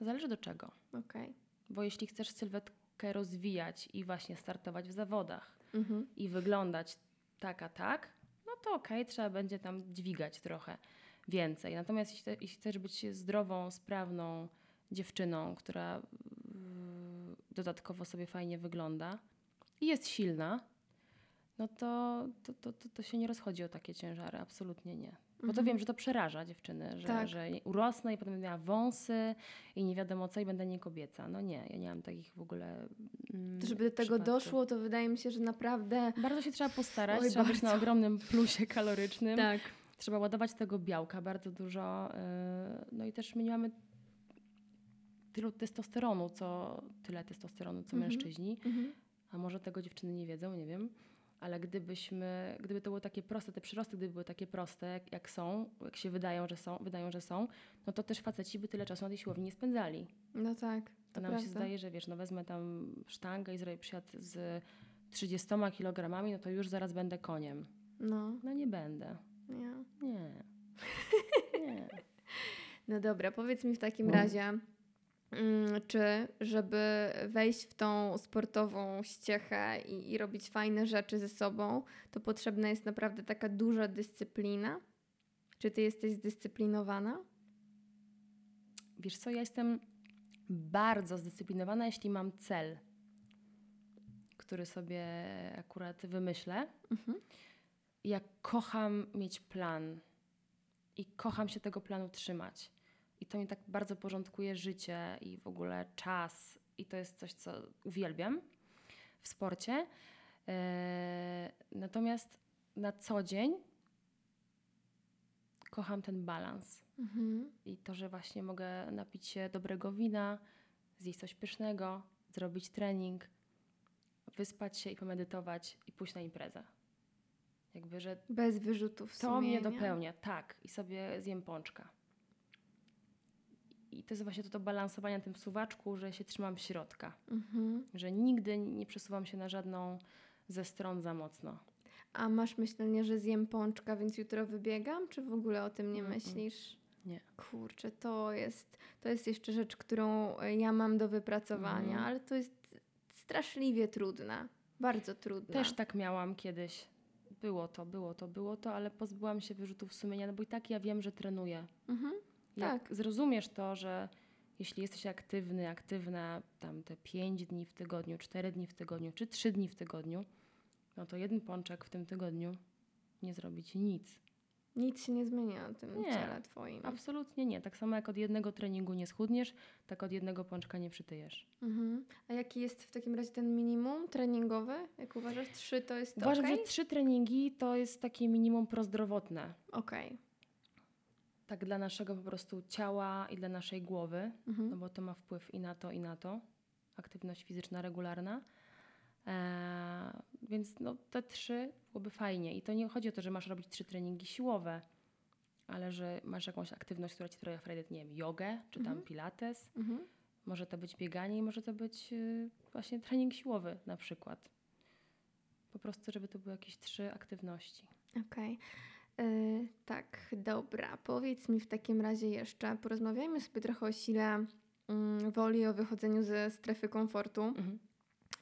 Zależy do czego. Okej. Bo jeśli chcesz sylwetkę rozwijać i właśnie startować w zawodach Mhm. i wyglądać tak a tak, no to okej, trzeba będzie tam dźwigać trochę więcej. Natomiast jeśli, jeśli chcesz być zdrową, sprawną dziewczyną, która mm, dodatkowo sobie fajnie wygląda i jest silna, no to, to, to, to, to się nie rozchodzi o takie ciężary, absolutnie nie. Bo to Mhm. wiem, że to przeraża dziewczyny, że, Tak. że urosnę i potem będę miała wąsy i nie wiadomo co i będę nie kobieca. No nie, ja nie mam takich w ogóle mm, To żeby do tego przypadków. doszło, to wydaje mi się, że naprawdę... Bardzo się trzeba postarać, Oj, trzeba być na bardzo. ogromnym plusie kalorycznym. Tak. Trzeba ładować tego białka bardzo dużo. yy, No i też my nie mamy tylu testosteronu, co tyle testosteronu, co Mhm. mężczyźni. Mhm. A może tego dziewczyny nie wiedzą, nie wiem. Ale gdybyśmy, gdyby to było takie proste, te przyrosty gdyby były takie proste, jak, jak są, jak się wydają, że są, wydają, że są, no to też faceci by tyle czasu na tej siłowni nie spędzali. No tak, To to nam prawda. się zdaje, że wiesz, no wezmę tam sztangę i zrobię przysiad z 30 kilogramami, no to już zaraz będę koniem. No, No nie będę. nie. Nie. Nie. No dobra, powiedz mi w takim No. razie, czy żeby wejść w tą sportową ściechę i, i robić fajne rzeczy ze sobą, to potrzebna jest naprawdę taka duża dyscyplina? Czy ty jesteś zdyscyplinowana? Wiesz co, ja jestem bardzo zdyscyplinowana, jeśli mam cel, który sobie akurat wymyślę. Mhm. Ja kocham mieć plan i kocham się tego planu trzymać. I to mi tak bardzo porządkuje życie i w ogóle czas. I to jest coś, co uwielbiam w sporcie. Eee, natomiast na co dzień kocham ten balans. Mhm. I to, że właśnie mogę napić się dobrego wina, zjeść coś pysznego, zrobić trening, wyspać się i pomedytować i pójść na imprezę. Jakby, że Bez wyrzutów to mnie sumienia. dopełnia, tak. I sobie zjem pączka. I to jest właśnie to, to balansowanie na tym suwaczku, że się trzymam środka. Mhm. Że nigdy nie przesuwam się na żadną ze stron za mocno. A masz myślenie, że zjem pączka, więc jutro wybiegam? Czy w ogóle o tym nie Mm-mm. myślisz? Nie. Kurczę, to jest, to jest jeszcze rzecz, którą e, ja mam do wypracowania, Mhm. ale to jest straszliwie trudna. Bardzo trudna. Też tak miałam kiedyś. Było to, było to, było to, ale pozbyłam się wyrzutów sumienia, no bo i tak ja wiem, że trenuję. Mhm. Jak Tak. zrozumiesz to, że jeśli jesteś aktywny, aktywna tam te 5 dni w tygodniu, 4 dni w tygodniu, czy 3 dni w tygodniu, no to jeden pączek w tym tygodniu nie zrobi ci nic. Nic się nie zmienia na tym Nie. ciele twoim. Absolutnie nie. Tak samo jak od jednego treningu nie schudniesz, tak od jednego pączka nie przytyjesz. Mhm. A jaki jest w takim razie ten minimum treningowy? Jak uważasz? Trzy to jest Uważam, okej? że trzy treningi to jest takie minimum prozdrowotne. Okej. Tak dla naszego po prostu ciała i dla naszej głowy. Mhm. no bo to ma wpływ i na to, i na to. Aktywność fizyczna regularna. Eee, więc no, te trzy byłoby fajnie. I to nie chodzi o to, że masz robić trzy treningi siłowe, ale że masz jakąś aktywność, która ci sprawia frajdę, nie wiem, jogę, czy tam Mhm. pilates. Mhm. Może to być bieganie i może to być y, właśnie trening siłowy na przykład. Po prostu, żeby to były jakieś trzy aktywności. Okej. Y, tak, dobra. Powiedz mi w takim razie jeszcze, porozmawiajmy sobie trochę o sile mm, woli, o wychodzeniu ze strefy komfortu. Mhm.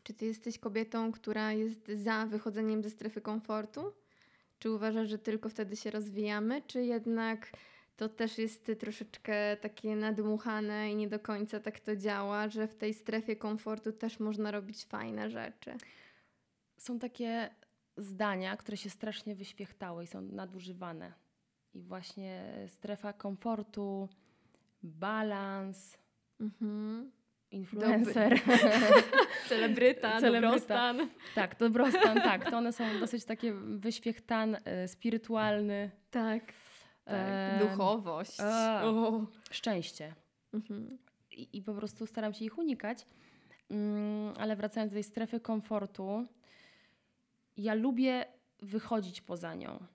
Czy ty jesteś kobietą, która jest za wychodzeniem ze strefy komfortu? Czy uważasz, że tylko wtedy się rozwijamy? Czy jednak to też jest troszeczkę takie nadmuchane i nie do końca tak to działa, że w tej strefie komfortu też można robić fajne rzeczy? są takie zdania, które się strasznie wyświechtały i są nadużywane. I właśnie strefa komfortu, balans, Mhm. influencer. Celebryta, Celebryta. dobrostan. tak, dobrostan, tak. To one są dosyć takie wyświechtan, e, spirytualny, Tak. tak. Duchowość. O. szczęście. Mhm. I, I po prostu staram się ich unikać. Mm, ale wracając do tej strefy komfortu, ja lubię wychodzić poza nią.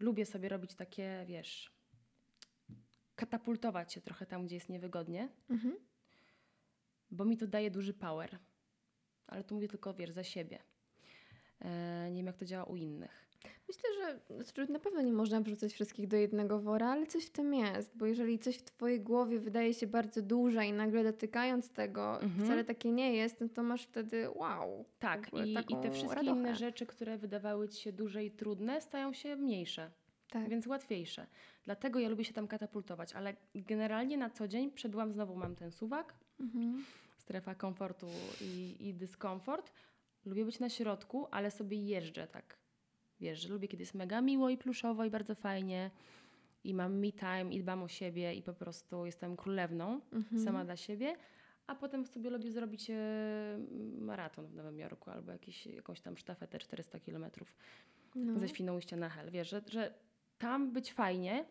Lubię sobie robić takie, wiesz, katapultować się trochę tam, gdzie jest niewygodnie, Mhm. bo mi to daje duży power. Ale tu mówię tylko, wiesz, za siebie. E, nie wiem, jak to działa u innych. Myślę, że znaczy, na pewno nie można wrzucać wszystkich do jednego wora, ale coś w tym jest, bo jeżeli coś w Twojej głowie wydaje się bardzo duże i nagle dotykając tego Mhm. wcale takie nie jest, no to masz wtedy wow. Tak, i, i te wszystkie radochę. inne rzeczy, które wydawały ci się duże i trudne, stają się mniejsze. Tak. więc łatwiejsze. Dlatego ja lubię się tam katapultować, ale generalnie na co dzień przebyłam, znowu mam ten suwak, Mhm. strefa komfortu i, i dyskomfort. Lubię być na środku, ale sobie jeżdżę tak. Wiesz, że lubię, kiedy jest mega miło i pluszowo i bardzo fajnie i mam me time i dbam o siebie i po prostu jestem królewną Mhm. sama dla siebie, a potem sobie lubię zrobić e, maraton w Nowym Jorku albo jakiś, jakąś tam sztafetę 400 kilometrów no. ze Świnoujścia na Hel. Wiesz, że, że tam być fajnie,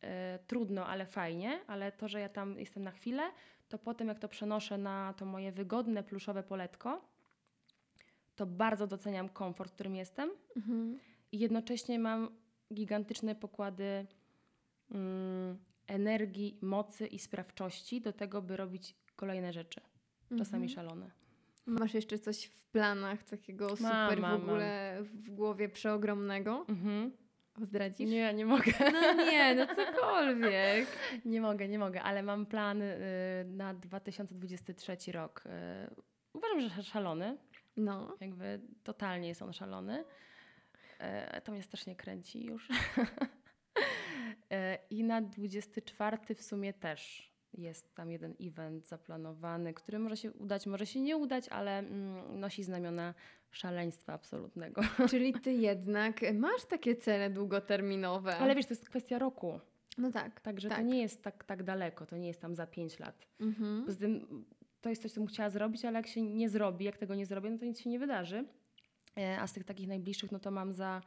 e, trudno, ale fajnie, ale to, że ja tam jestem na chwilę, to potem jak to przenoszę na to moje wygodne, pluszowe poletko, to bardzo doceniam komfort, w którym jestem Mhm. I jednocześnie mam gigantyczne pokłady mm, energii, mocy i sprawczości do tego, by robić kolejne rzeczy, czasami Mhm. szalone. Masz jeszcze coś w planach takiego Mam, super mam, w ogóle w głowie przeogromnego? Mhm. Zdradzisz? Nie, nie mogę. No nie, no cokolwiek. Nie mogę, nie mogę, ale mam plany y, na 2023 rok. Y, uważam, że szalony. No. Jakby totalnie jest on szalony. E, To mnie strasznie kręci już. E, I na 24 w sumie też jest tam jeden event zaplanowany, który może się udać, może się nie udać, ale mm, nosi znamiona szaleństwa absolutnego. Czyli ty jednak masz takie cele długoterminowe. Ale wiesz, to jest kwestia roku, No tak. także tak. to nie jest tak, tak daleko, to nie jest tam za 5 lat. Mhm. Poza tym to jest coś, co bym chciała zrobić, ale jak się nie zrobi, jak tego nie zrobię, no to nic się nie wydarzy. E, A z tych takich najbliższych, no to mam za,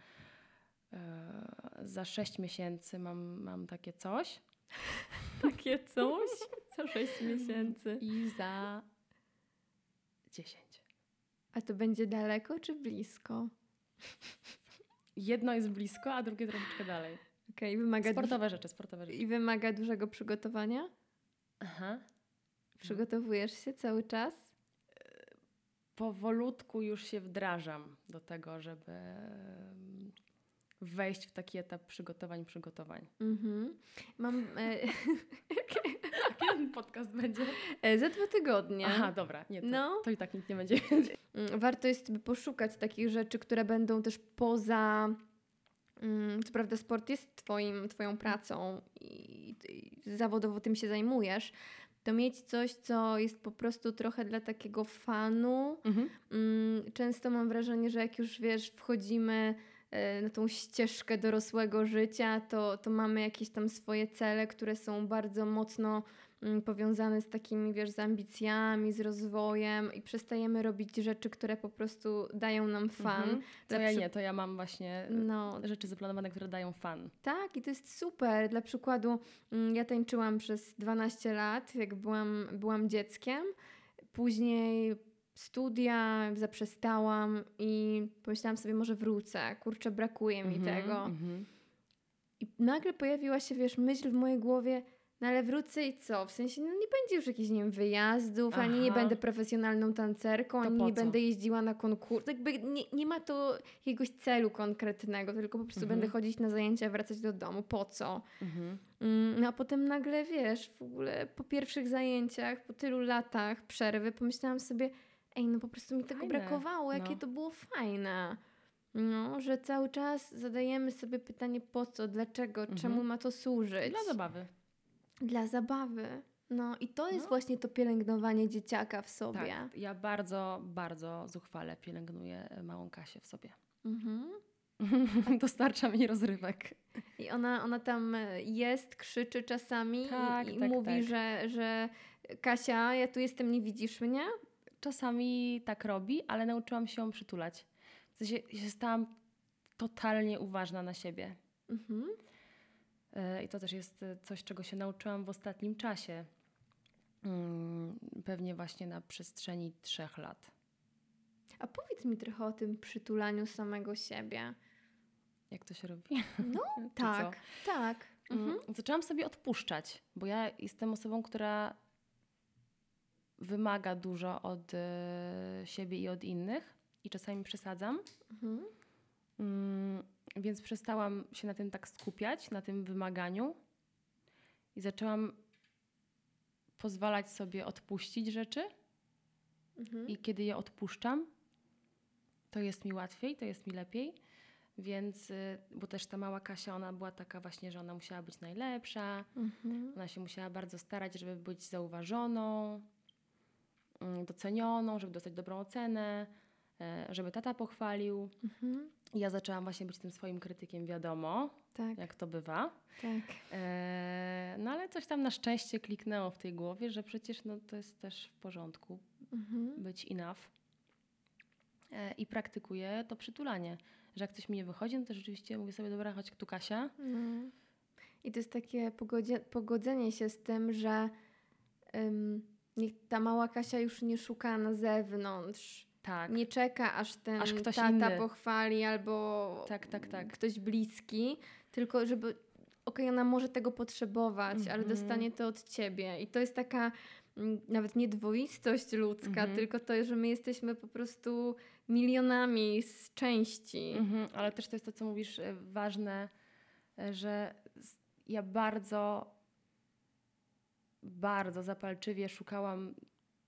e, za 6 miesięcy mam, mam takie coś. Takie coś co 6 miesięcy. I za 10. A to będzie daleko czy blisko? Jedno jest blisko, a drugie troszeczkę dalej. Okej, wymaga, Sportowe rzeczy, sportowe rzeczy. i wymaga dużego przygotowania? Aha. Przygotowujesz się cały czas? Powolutku już się wdrażam do tego, żeby wejść w taki etap przygotowań, przygotowań. Mhm. Mam e, Kiedy podcast będzie? e, za dwa tygodnie. Aha, dobra, nie, to, No. to i tak nikt nie będzie Mm, Warto jest poszukać takich rzeczy, które będą też poza. mm, Co prawda, sport jest twoim, Twoją pracą i, i zawodowo tym się zajmujesz. To mieć coś, co jest po prostu trochę dla takiego fanu. Mhm. Mm, Często mam wrażenie, że jak już wiesz, wchodzimy e, na tą ścieżkę dorosłego życia, to, to mamy jakieś tam swoje cele, które są bardzo mocno powiązane z takimi, wiesz, z ambicjami, z rozwojem i przestajemy robić rzeczy, które po prostu dają nam fan. Mhm. To ja przy- nie, to ja mam właśnie No, rzeczy zaplanowane, które dają fan. tak, i to jest super. Dla przykładu, mm, ja tańczyłam przez 12 lat, jak byłam, byłam dzieckiem. Później studia, zaprzestałam i pomyślałam sobie, może wrócę. Kurczę, brakuje mi Mhm, tego. mhm. I nagle pojawiła się, wiesz, myśl w mojej głowie, no ale wrócę i co? W sensie, no nie będzie już jakichś, nie wiem, wyjazdów, ani nie Aha. będę profesjonalną tancerką, To ani nie co? będę jeździła na konkurs. Jakby nie, nie ma to jakiegoś celu konkretnego, tylko po prostu Mhm. będę chodzić na zajęcia, wracać do domu. Po co? Mhm. Mm, No a potem nagle, wiesz, w ogóle po pierwszych zajęciach, po tylu latach przerwy, pomyślałam sobie, ej, no po prostu mi tego Fajne, brakowało, jakie no. to było fajne. No, że cały czas zadajemy sobie pytanie po co, dlaczego, Mhm. czemu ma to służyć. Dla zabawy. Dla zabawy. No i to jest No. właśnie to pielęgnowanie dzieciaka w sobie. Tak, ja bardzo, bardzo zuchwale pielęgnuję małą Kasię w sobie. Mhm. Dostarcza mi rozrywek. I ona, ona tam jest, krzyczy czasami i- Tak, i, tak, mówi, tak. Że, że Kasia, ja tu jestem, nie widzisz mnie? Czasami tak robi, ale nauczyłam się ją przytulać. W sensie stałam totalnie uważna na siebie. Mhm. E, I to też jest e, coś, czego się nauczyłam w ostatnim czasie. Mm, Pewnie właśnie na przestrzeni trzech lat. A powiedz mi trochę o tym przytulaniu samego siebie. Jak to się robi? No, tak, tak. co? Mhm. Mm, Zaczęłam sobie odpuszczać, bo ja jestem osobą, która wymaga dużo od e, siebie i od innych i czasami przesadzam. Mhm. Mm, Więc przestałam się na tym tak skupiać, na tym wymaganiu i zaczęłam pozwalać sobie odpuścić rzeczy. Mhm. I kiedy je odpuszczam, to jest mi łatwiej, to jest mi lepiej. Więc, y, bo też ta mała Kasia, ona była taka właśnie, że ona musiała być najlepsza, Mhm. ona się musiała bardzo starać, żeby być zauważoną, mm, docenioną, żeby dostać dobrą ocenę, żeby tata pochwalił. Mhm. Ja zaczęłam właśnie być tym swoim krytykiem, wiadomo, Tak, jak to bywa. tak. E, no ale coś tam na szczęście kliknęło w tej głowie, że przecież no, to jest też w porządku Mhm. być enough. E, I praktykuję to przytulanie. Że jak coś mi nie wychodzi, no to rzeczywiście mówię sobie, dobra, chodź tu Kasia. No. I to jest takie pogodzie, pogodzenie się z tym, że niech ta mała Kasia już nie szuka na zewnątrz Tak. Nie czeka, aż ten Aż ktoś tata inny. pochwali albo Tak, tak, tak. ktoś bliski, tylko żeby okej, ona może tego potrzebować, ale Mhm. dostanie to od ciebie. I to jest taka mm, nawet nie dwoistość ludzka, Mhm. tylko to, że my jesteśmy po prostu milionami z części. Mhm, ale też to jest to, co mówisz, e, ważne, e, że ja bardzo, bardzo zapalczywie szukałam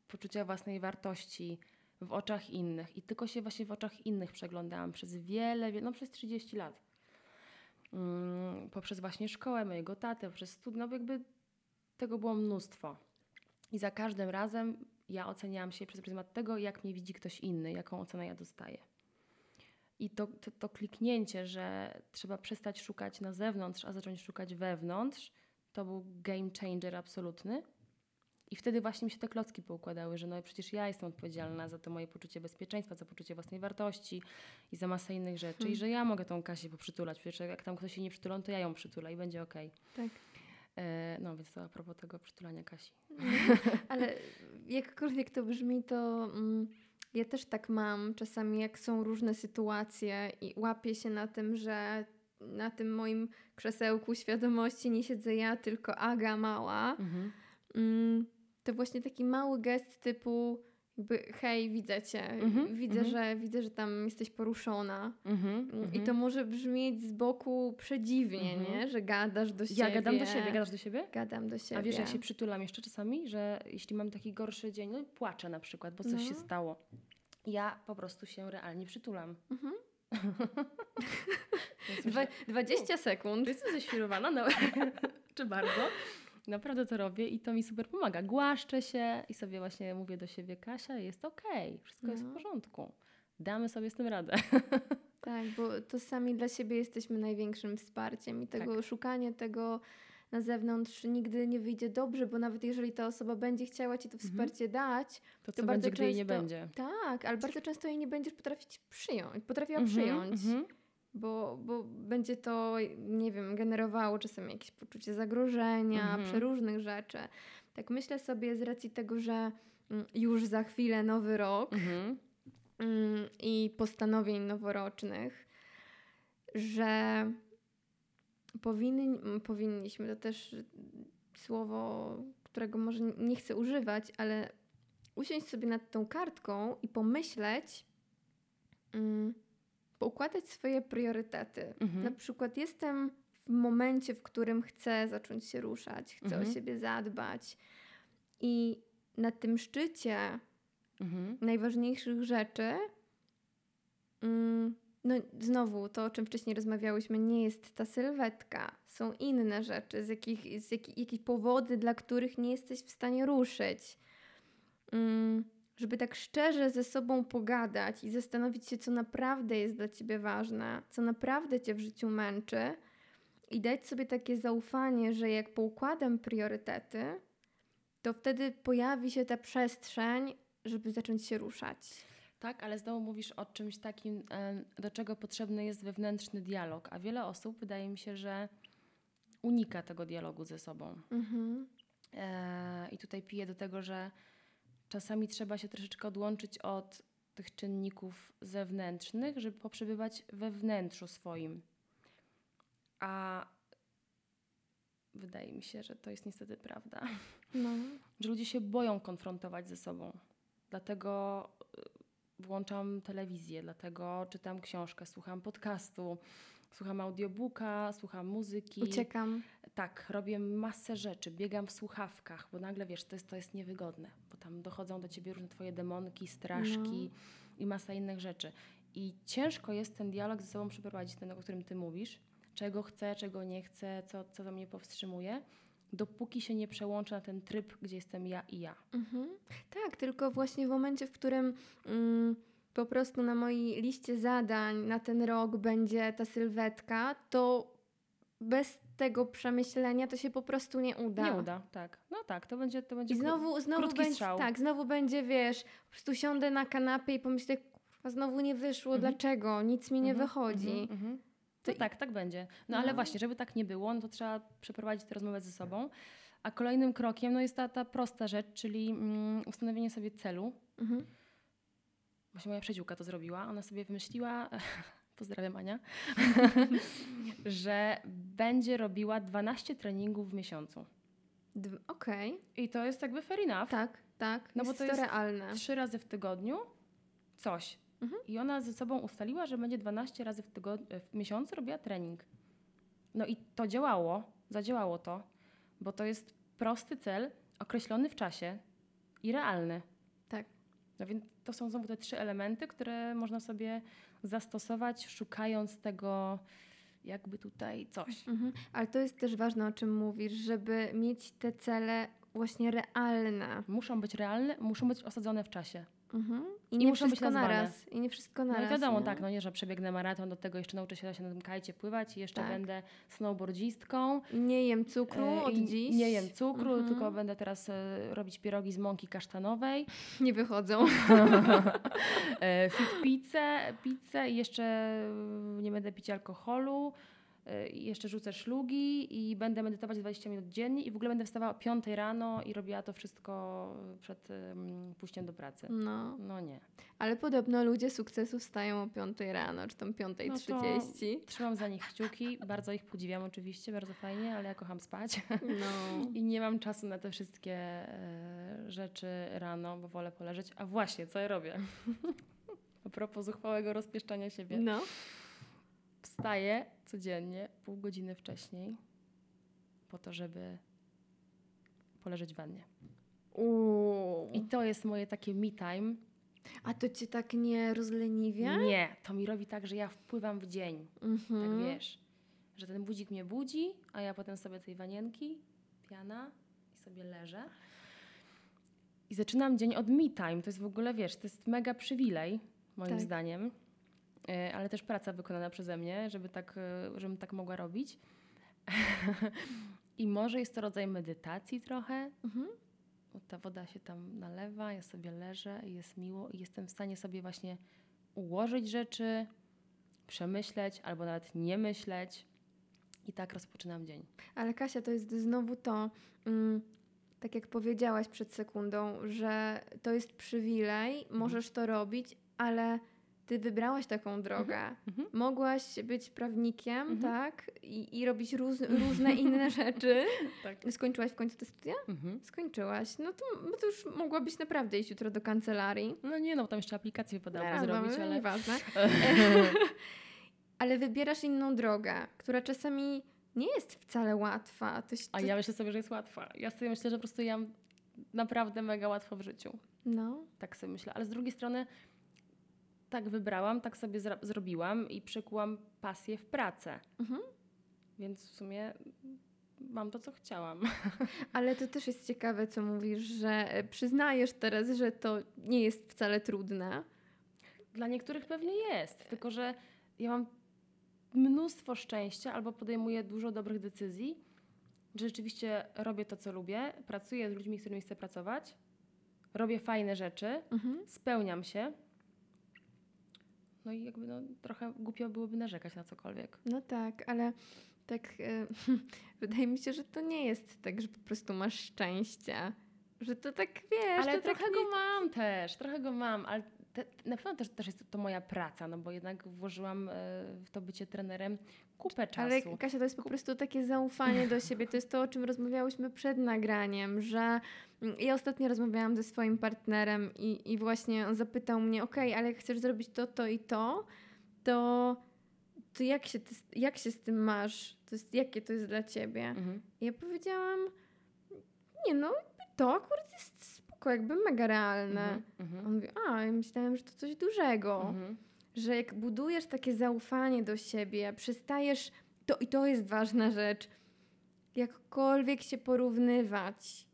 poczucia własnej wartości w oczach innych i tylko się właśnie w oczach innych przeglądałam przez wiele, wie- no przez 30 lat. Mm, poprzez właśnie szkołę mojego taty, poprzez studia, no jakby tego było mnóstwo. I za każdym razem ja oceniałam się przez pryzmat tego, jak mnie widzi ktoś inny, jaką ocenę ja dostaję. I to, to, to kliknięcie, że trzeba przestać szukać na zewnątrz, a zacząć szukać wewnątrz, to był game changer absolutny. I wtedy właśnie mi się te klocki poukładały, że no przecież ja jestem odpowiedzialna za to moje poczucie bezpieczeństwa, za poczucie własnej wartości i za masę innych rzeczy. I że ja mogę tą Kasię poprzytulać. Przecież jak tam ktoś się nie przytulą, to ja ją przytulę i będzie okej. Tak. E, No więc to a propos tego przytulania Kasi. Ale jakkolwiek to brzmi, to mm, ja też tak mam czasami, jak są różne sytuacje i łapię się na tym, że na tym moim krzesełku świadomości nie siedzę ja, tylko Aga mała. Mhm. Mm, to właśnie taki mały gest typu jakby hej, widzę cię, Mhm, widzę, mhm. że, widzę, że tam jesteś poruszona. Mhm, Mm, I mhm. to może brzmieć z boku przedziwnie, Mhm. nie? Że gadasz do siebie. Ja gadam do siebie, gadasz do siebie? Gadam do siebie. A wiesz, ja się przytulam jeszcze czasami, że jeśli mam taki gorszy dzień, no płaczę na przykład, bo coś No. się stało. Ja po prostu się realnie przytulam. Mhm. Więc Dwa, myślę, 20 sekund. Jestem ześwirowana? No, czy bardzo? Naprawdę to robię i to mi super pomaga. Głaszczę się i sobie właśnie mówię do siebie, Kasia, jest okej, wszystko jest w No. porządku. Damy sobie z tym radę. Tak, bo to sami dla siebie jesteśmy największym wsparciem i tego Tak. szukanie tego na zewnątrz nigdy nie wyjdzie dobrze, bo nawet jeżeli ta osoba będzie chciała ci to Mhm. wsparcie dać, To To bardzo będzie, jej nie często- będzie. tak, ale bardzo często jej nie będziesz potrafić przyjąć, potrafiła Mhm, przyjąć, mhm. Bo, bo będzie to, nie wiem, generowało czasem jakieś poczucie zagrożenia, Mhm. przeróżnych rzeczy. Tak myślę sobie z racji tego, że mm, już za chwilę nowy rok, Mhm. mm, i postanowień noworocznych, że powinni, powinniśmy, to też słowo, którego może nie chcę używać, ale usiąść sobie nad tą kartką i pomyśleć, mm, poukładać swoje priorytety. Mhm. Na przykład jestem w momencie, w którym chcę zacząć się ruszać, chcę Mhm. o siebie zadbać i na tym szczycie Mhm. najważniejszych rzeczy. Mm, no znowu, to o czym wcześniej rozmawiałyśmy, nie jest ta sylwetka. Są inne rzeczy, z jakich, z jakich, jakieś powody, dla których nie jesteś w stanie ruszyć. Mm, żeby tak szczerze ze sobą pogadać i zastanowić się, co naprawdę jest dla ciebie ważne, co naprawdę cię w życiu męczy i dać sobie takie zaufanie, że jak poukładam priorytety, to wtedy pojawi się ta przestrzeń, żeby zacząć się ruszać. Tak, ale znowu mówisz o czymś takim, do czego potrzebny jest wewnętrzny dialog, a wiele osób wydaje mi się, że unika tego dialogu ze sobą. Mhm. E, I tutaj piję do tego, że czasami trzeba się troszeczkę odłączyć od tych czynników zewnętrznych, żeby poprzebywać we wnętrzu swoim. A wydaje mi się, że to jest niestety prawda, No. że ludzie się boją konfrontować ze sobą. Dlatego y, włączam telewizję, dlatego czytam książkę, słucham podcastu, słucham audiobooka, słucham muzyki. Uciekam. Tak, robię masę rzeczy, biegam w słuchawkach, bo nagle wiesz, to jest, to jest niewygodne, tam dochodzą do ciebie różne twoje demonki, straszki i masa innych rzeczy. I ciężko jest ten dialog ze sobą przeprowadzić, ten, o którym ty mówisz, czego chcę, czego nie chcę, co, co to mnie powstrzymuje, dopóki się nie przełączę na ten tryb, gdzie jestem ja i ja. Mhm. Tak, tylko właśnie w momencie, w którym mm, po prostu na mojej liście zadań na ten rok będzie ta sylwetka, to bez tego przemyślenia to się po prostu nie uda. Nie uda, tak. No tak, to będzie, to będzie I znowu, znowu krótki będzie, strzał. tak, znowu będzie, wiesz, po prostu siądę na kanapie i pomyślę, kurwa, znowu nie wyszło, Mhm. dlaczego? Nic mi nie Mhm, wychodzi. mhm, mhm. To No tak, tak będzie. No, ale No. właśnie, żeby tak nie było, no to trzeba przeprowadzić tę rozmowę ze sobą. A kolejnym krokiem no jest ta, ta prosta rzecz, czyli mm, ustanowienie sobie celu. Mhm. właśnie moja przyjaciółka to zrobiła, ona sobie wymyśliła, pozdrawiam Ania, że będzie robiła 12 treningów w miesiącu. Okej, I to jest jakby fair enough. tak, tak. No bo to to, jest realne. Trzy razy w tygodniu coś. Mhm. I ona ze sobą ustaliła, że będzie 12 razy w, tygod- w miesiącu robiła trening. No i to działało, zadziałało to, bo to jest prosty cel, określony w czasie i realny. Tak. No więc to są znowu te trzy elementy, które można sobie zastosować, szukając tego jakby tutaj coś. Mhm. Ale to jest też ważne, o czym mówisz, żeby mieć te cele właśnie realne. Muszą być realne, muszą być osadzone w czasie. Mhm. I, I nie muszą być wszystko nazwane. naraz. I nie wszystko No naraz. wiadomo, nie? tak, no nie, że przebiegnę maraton, do tego jeszcze nauczę się się na tym kajcie pływać i jeszcze Tak. będę snowboardzistką. Nie jem cukru e, od dziś. Nie jem cukru, Mhm. tylko będę teraz e, robić pierogi z mąki kasztanowej. Nie wychodzą. e, fit pizzę, pizzę i jeszcze e, nie będę pić alkoholu. E, jeszcze rzucę szlugi i będę medytować 20 minut dziennie i w ogóle będę wstawała o 5 rano i robiła to wszystko przed em, pójściem do pracy. No, No nie. ale podobno ludzie sukcesu wstają o 5 rano, czy tam 5.30. Trzymam za nich kciuki, bardzo ich podziwiam oczywiście, bardzo fajnie, ale ja kocham spać No. i nie mam czasu na te wszystkie e, rzeczy rano, bo wolę poleżeć. A właśnie, co ja robię? A propos zuchwałego rozpieszczania siebie. No. Wstaję codziennie pół godziny wcześniej po to, żeby poleżeć w wannie. Uuu. I to jest moje takie me time. A to cię tak nie rozleniwia? Nie, to mi robi tak, że ja wpływam w dzień. Mhm. Tak wiesz, że ten budzik mnie budzi, a ja potem sobie tej wanienki, piana i sobie leżę. I zaczynam dzień od me time. To jest w ogóle, wiesz, to jest mega przywilej, moim Tak. zdaniem. E, Ale też praca wykonana przeze mnie, żeby tak, e, żebym tak mogła robić. I może jest to rodzaj medytacji trochę. Mhm. Ta woda się tam nalewa, ja sobie leżę i jest miło i jestem w stanie sobie właśnie ułożyć rzeczy, przemyśleć albo nawet nie myśleć. I tak rozpoczynam dzień. Ale Kasia, to jest znowu to, mm, tak jak powiedziałaś przed sekundą, że to jest przywilej, możesz to robić, ale ty wybrałaś taką drogę. Mhm. Mogłaś być prawnikiem, Mhm. tak? I, i robić róz, różne inne rzeczy. Tak. Skończyłaś w końcu te studia? Mhm. Skończyłaś. No to, no to już mogłabyś naprawdę iść jutro do kancelarii. No nie, no bo tam jeszcze aplikację wypadałoby Zaraz, zrobić, mamy, ale... Nieważne. ale wybierasz inną drogę, która czasami nie jest wcale łatwa. To, się- A to, ja myślę sobie, że jest łatwa. Ja sobie myślę, że po prostu ja naprawdę mega łatwo w życiu. No. Tak sobie myślę. Ale z drugiej strony tak wybrałam, tak sobie zra- zrobiłam i przykułam pasję w pracę. Mhm. Więc w sumie mam to, co chciałam. Ale to też jest ciekawe, co mówisz, że e, przyznajesz teraz, że to nie jest wcale trudne. Dla niektórych pewnie jest, tylko że ja mam mnóstwo szczęścia albo podejmuję dużo dobrych decyzji, że rzeczywiście robię to, co lubię, pracuję z ludźmi, z którymi chcę pracować, robię fajne rzeczy, Mhm. spełniam się. No i jakby no, trochę głupio byłoby narzekać na cokolwiek. No tak, ale tak e, wydaje mi się, że to nie jest tak, że po prostu masz szczęście. Że to tak wiesz, ale to trochę tak go mam też, trochę go mam, ale te, na pewno też, też jest to moja praca, no bo jednak włożyłam e, w to bycie trenerem kupę czasu. Ale Kasia, to jest po prostu takie zaufanie do siebie. To jest to, o czym rozmawiałyśmy przed nagraniem, że mm, ja ostatnio rozmawiałam ze swoim partnerem i, i właśnie on zapytał mnie, okej, ale jak chcesz zrobić to, to i to, to, to jak, się ty, jak się z tym masz? To jest, jakie to jest dla ciebie? Mhm. I ja powiedziałam, nie no, to akurat jest spoko, jakby mega realne. Mhm. Mhm. On mówi, a, ja myślałem, że to coś dużego Mhm. że jak budujesz takie zaufanie do siebie, przestajesz, to i to jest ważna rzecz, jakkolwiek się porównywać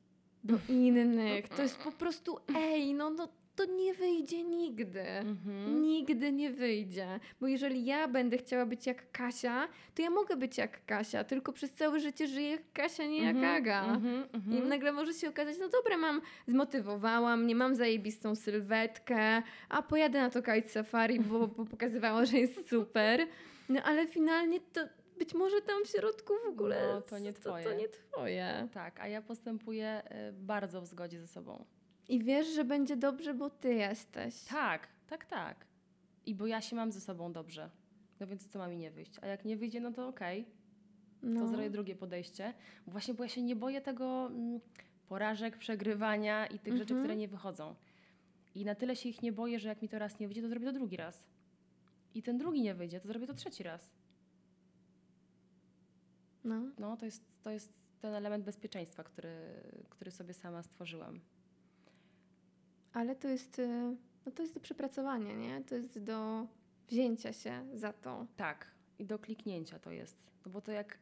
do innych, to jest po prostu, ej, no, no to nie wyjdzie nigdy. Mhm. Nigdy nie wyjdzie. Bo jeżeli ja będę chciała być jak Kasia, to ja mogę być jak Kasia, tylko przez całe życie żyję jak Kasia, nie jak Mhm. Aga. Mhm. I Mhm. nagle może się okazać, no dobra, mam, zmotywowałam mnie, mam zajebistą sylwetkę, a pojadę na to kite safari, bo, bo pokazywało, że jest super. No ale finalnie to być może tam w środku w ogóle No, to nie To, twoje. to nie twoje. Tak, a ja postępuję y, bardzo w zgodzie ze sobą. I wiesz, że będzie dobrze, bo ty jesteś. Tak, tak, tak. I bo ja się mam ze sobą dobrze. No więc co ma mi nie wyjść? A jak nie wyjdzie, no to okej, No. to zrobię drugie podejście. Właśnie, bo ja się nie boję tego mm, porażek, przegrywania i tych rzeczy, Mhm. które nie wychodzą. I na tyle się ich nie boję, że jak mi to raz nie wyjdzie, to zrobię to drugi raz. I ten drugi nie wyjdzie, to zrobię to trzeci raz. No. No, to jest, to jest ten element bezpieczeństwa, który, który sobie sama stworzyłam. Ale to jest, y, no to jest do przepracowania, nie? To jest do wzięcia się za to. Tak, i do kliknięcia to jest. No bo to jak,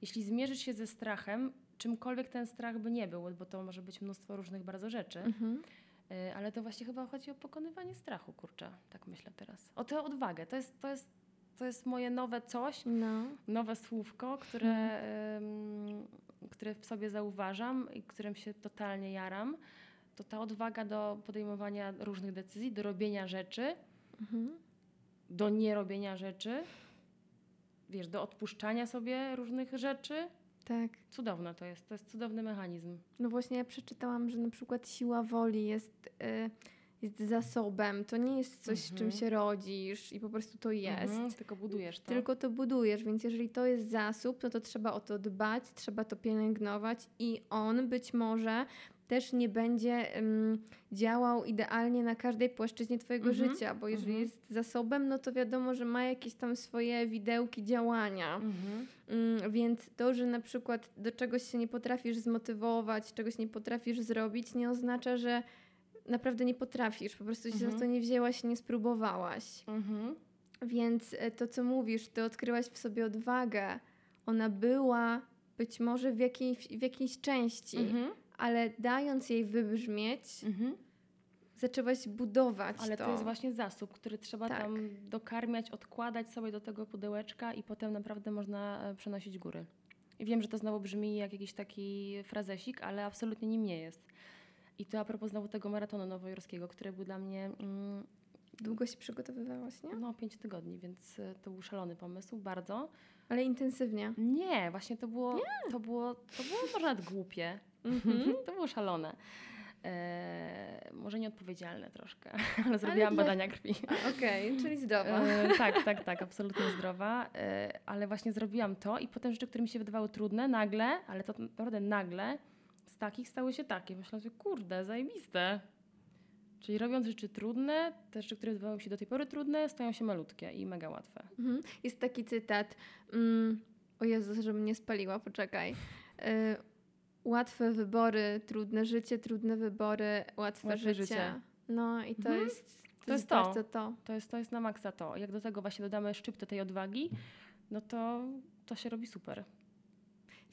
jeśli zmierzysz się ze strachem, czymkolwiek ten strach by nie był, bo to może być mnóstwo różnych bardzo rzeczy, Mhm. y, ale to właśnie chyba chodzi o pokonywanie strachu, kurczę, tak myślę teraz. O tę odwagę, to jest, to jest, to jest moje nowe coś, No. nowe słówko, które, ym, które w sobie zauważam i którym się totalnie jaram. To ta odwaga do podejmowania różnych decyzji, do robienia rzeczy, Mhm. do nierobienia rzeczy, wiesz, do odpuszczania sobie różnych rzeczy. Tak. Cudowne to jest, to jest cudowny mechanizm. No właśnie ja przeczytałam, że na przykład siła woli jest, y, jest zasobem. To nie jest coś, z czym Mhm. się rodzisz i po prostu to jest. Mhm, tylko budujesz to. Tylko to budujesz, więc jeżeli to jest zasób, no to trzeba o to dbać, trzeba to pielęgnować i on być może też nie będzie ym, działał idealnie na każdej płaszczyźnie Twojego Mhm, życia, bo jeżeli mhm. jest zasobem, no to wiadomo, że ma jakieś tam swoje widełki działania. Mm, więc to, że na przykład do czegoś się nie potrafisz zmotywować, czegoś nie potrafisz zrobić, nie oznacza, że naprawdę nie potrafisz. Po prostu się za to nie wzięłaś, nie spróbowałaś. Więc e, to, co mówisz, ty odkryłaś w sobie odwagę. Ona była być może w jakiejś, w jakiejś części, Mhm. Ale dając jej wybrzmieć, Mhm. zaczęłaś budować Ale to. to jest właśnie zasób, który trzeba Tak. tam dokarmiać, odkładać sobie do tego pudełeczka i potem naprawdę można e, przenosić góry. I wiem, że to znowu brzmi jak jakiś taki frazesik, ale absolutnie nim nie jest. I to a propos znowu tego maratonu nowojorskiego, który był dla mnie mm, Długo się przygotowywałaś, nie? no, pięć tygodni, więc e, to był szalony pomysł, bardzo. Ale intensywnie. Nie, właśnie to było, to było, to było może nawet głupie. Mhm. to było szalone. E, może nieodpowiedzialne troszkę, ale zrobiłam dla- badania krwi. Okej, czyli zdrowa. E, tak, tak, tak, absolutnie zdrowa. E, ale właśnie zrobiłam to i potem rzeczy, które mi się wydawały trudne, nagle, ale to naprawdę nagle, z takich stały się takie. Myślałam sobie, kurde, zajebiste. Czyli robiąc rzeczy trudne, te rzeczy, które wydawały się do tej pory trudne, stają się malutkie i mega łatwe. Mhm. Jest taki cytat. Mm, o Jezus, żebym nie spaliła, poczekaj. Y, łatwe wybory, trudne życie, trudne wybory, łatwe, Łatwe życie. życie. No i to Mhm. jest. To, To jest to. to. To jest, to jest na maksa to. Jak do tego właśnie dodamy szczyptę tej odwagi, no to, to się robi super.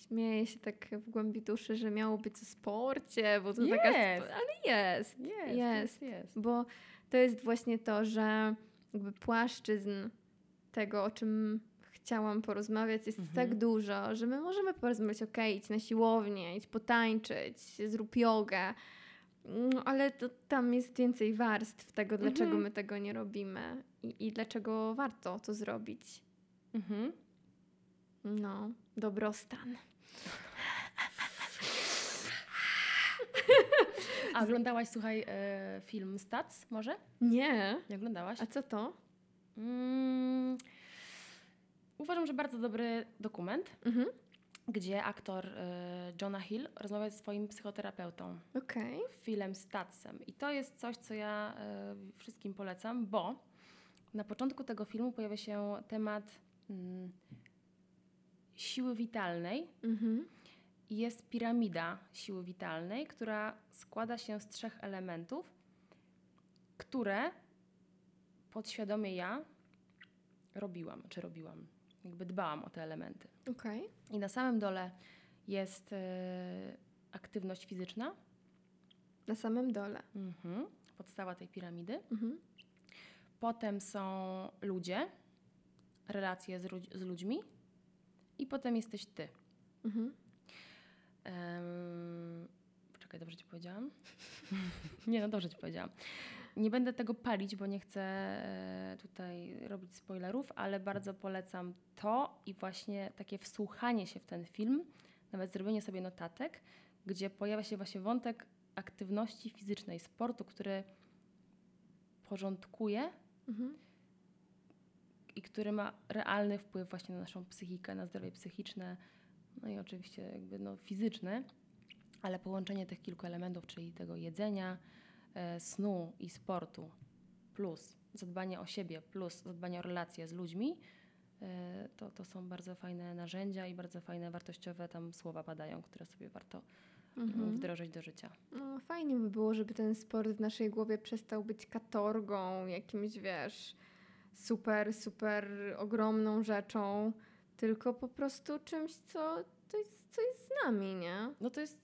Śmieję się tak w głębi duszy, że miało być o sporcie, bo to Jest. taka. Ale jest. Jest, Jest. jest, jest. Bo to jest właśnie to, że jakby płaszczyzn tego, o czym chciałam porozmawiać, jest Mhm. tak dużo, że my możemy porozmawiać, ok, idź na siłownię, idź potańczyć, zrób jogę, no, ale to, tam jest więcej warstw tego, dlaczego Mhm. my tego nie robimy i, i dlaczego warto to zrobić. Mhm. No, dobrostan. A oglądałaś, słuchaj, e, film Stats może? Nie. Nie oglądałaś? A co to? Mm, uważam, że bardzo dobry dokument, Mhm. gdzie aktor e, Jonah Hill rozmawia ze swoim psychoterapeutą, Okej. Philem Statsem. I to jest coś, co ja e, wszystkim polecam, bo na początku tego filmu pojawia się temat mm, siły witalnej Mhm. jest piramida siły witalnej, która składa się z trzech elementów, które podświadomie ja robiłam, czy robiłam. Jakby dbałam o te elementy. Okej. I na samym dole jest e, aktywność fizyczna, Na samym dole. mhm, podstawa tej piramidy. Mhm. Potem są ludzie, relacje z ludźmi i potem jesteś ty. Mhm. Um, poczekaj, dobrze ci powiedziałam? nie, no dobrze ci powiedziałam. Nie będę tego palić, bo nie chcę e, tutaj robić spoilerów, ale bardzo polecam to i właśnie takie wsłuchanie się w ten film, nawet zrobienie sobie notatek, gdzie pojawia się właśnie wątek aktywności fizycznej, sportu, który porządkuje Mhm. I który ma realny wpływ właśnie na naszą psychikę, na zdrowie psychiczne, no i oczywiście jakby no fizyczne, ale połączenie tych kilku elementów, czyli tego jedzenia, e, snu i sportu, plus zadbanie o siebie, plus zadbanie o relacje z ludźmi, e, to, to są bardzo fajne narzędzia i bardzo fajne, wartościowe tam słowa padają, które sobie warto Mhm. wdrożyć do życia. No, fajnie by było, żeby ten sport w naszej głowie przestał być katorgą, jakimś, wiesz, super, super ogromną rzeczą, tylko po prostu czymś, co, to jest, co jest z nami, nie? No to jest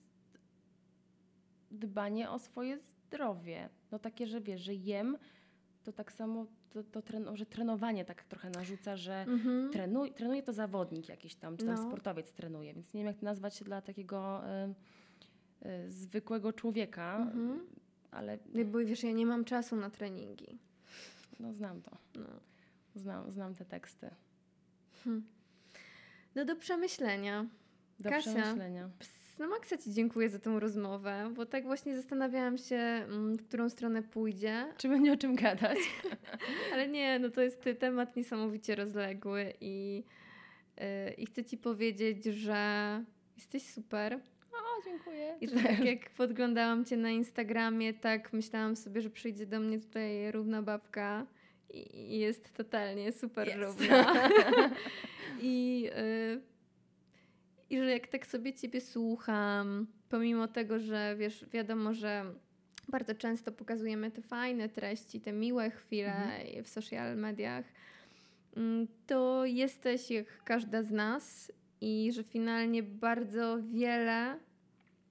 dbanie o swoje zdrowie. No takie, że wiesz, że jem, to tak samo to, to tren, że trenowanie tak trochę narzuca, że Mhm. trenuj, trenuje to zawodnik jakiś tam, czy tam No. sportowiec trenuje, więc nie wiem jak to nazwać się dla takiego y, y, zwykłego człowieka, Mhm. ale Bo wiesz, ja nie mam czasu na treningi. No znam to, No. znam, znam te teksty. no do przemyślenia. Do Kasia. przemyślenia. Ps, No Maksa Ci dziękuję za tą rozmowę, bo tak właśnie zastanawiałam się, mm, w którą stronę pójdzie, Czy będzie o czym gadać? ale nie, no to jest temat niesamowicie rozległy i, yy, i chcę Ci powiedzieć, że jesteś super. O, dziękuję. I tak jak podglądałam Cię na Instagramie, tak myślałam sobie, że przyjdzie do mnie tutaj równa babka i, jest totalnie super Jest. równa. I, y, I że jak tak sobie Ciebie słucham, pomimo tego, że wiesz, wiadomo, że bardzo często pokazujemy te fajne treści, te miłe chwile w social mediach, mm, to jesteś jak każda z nas i że finalnie bardzo wiele,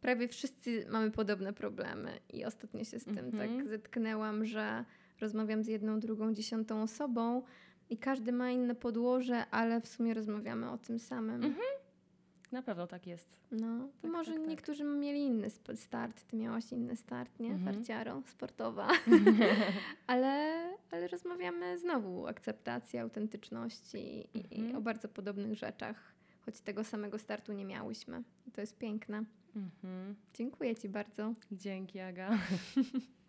prawie wszyscy mamy podobne problemy. I ostatnio się z tym Mhm. tak zetknęłam, że rozmawiam z jedną, drugą, dziesiątą osobą i każdy ma inne podłoże, ale w sumie rozmawiamy o tym samym. Mhm. Na pewno tak jest. No, Tak, może tak, tak. niektórzy mieli inny start. Ty miałaś inny start, nie? Mhm. Farciaro, sportowa. ale, ale rozmawiamy znowu o akceptacji, autentyczności i, i Mhm. o bardzo podobnych rzeczach, choć tego samego startu nie miałyśmy. I to jest piękne. Mhm. Dziękuję Ci bardzo. Dzięki, Aga.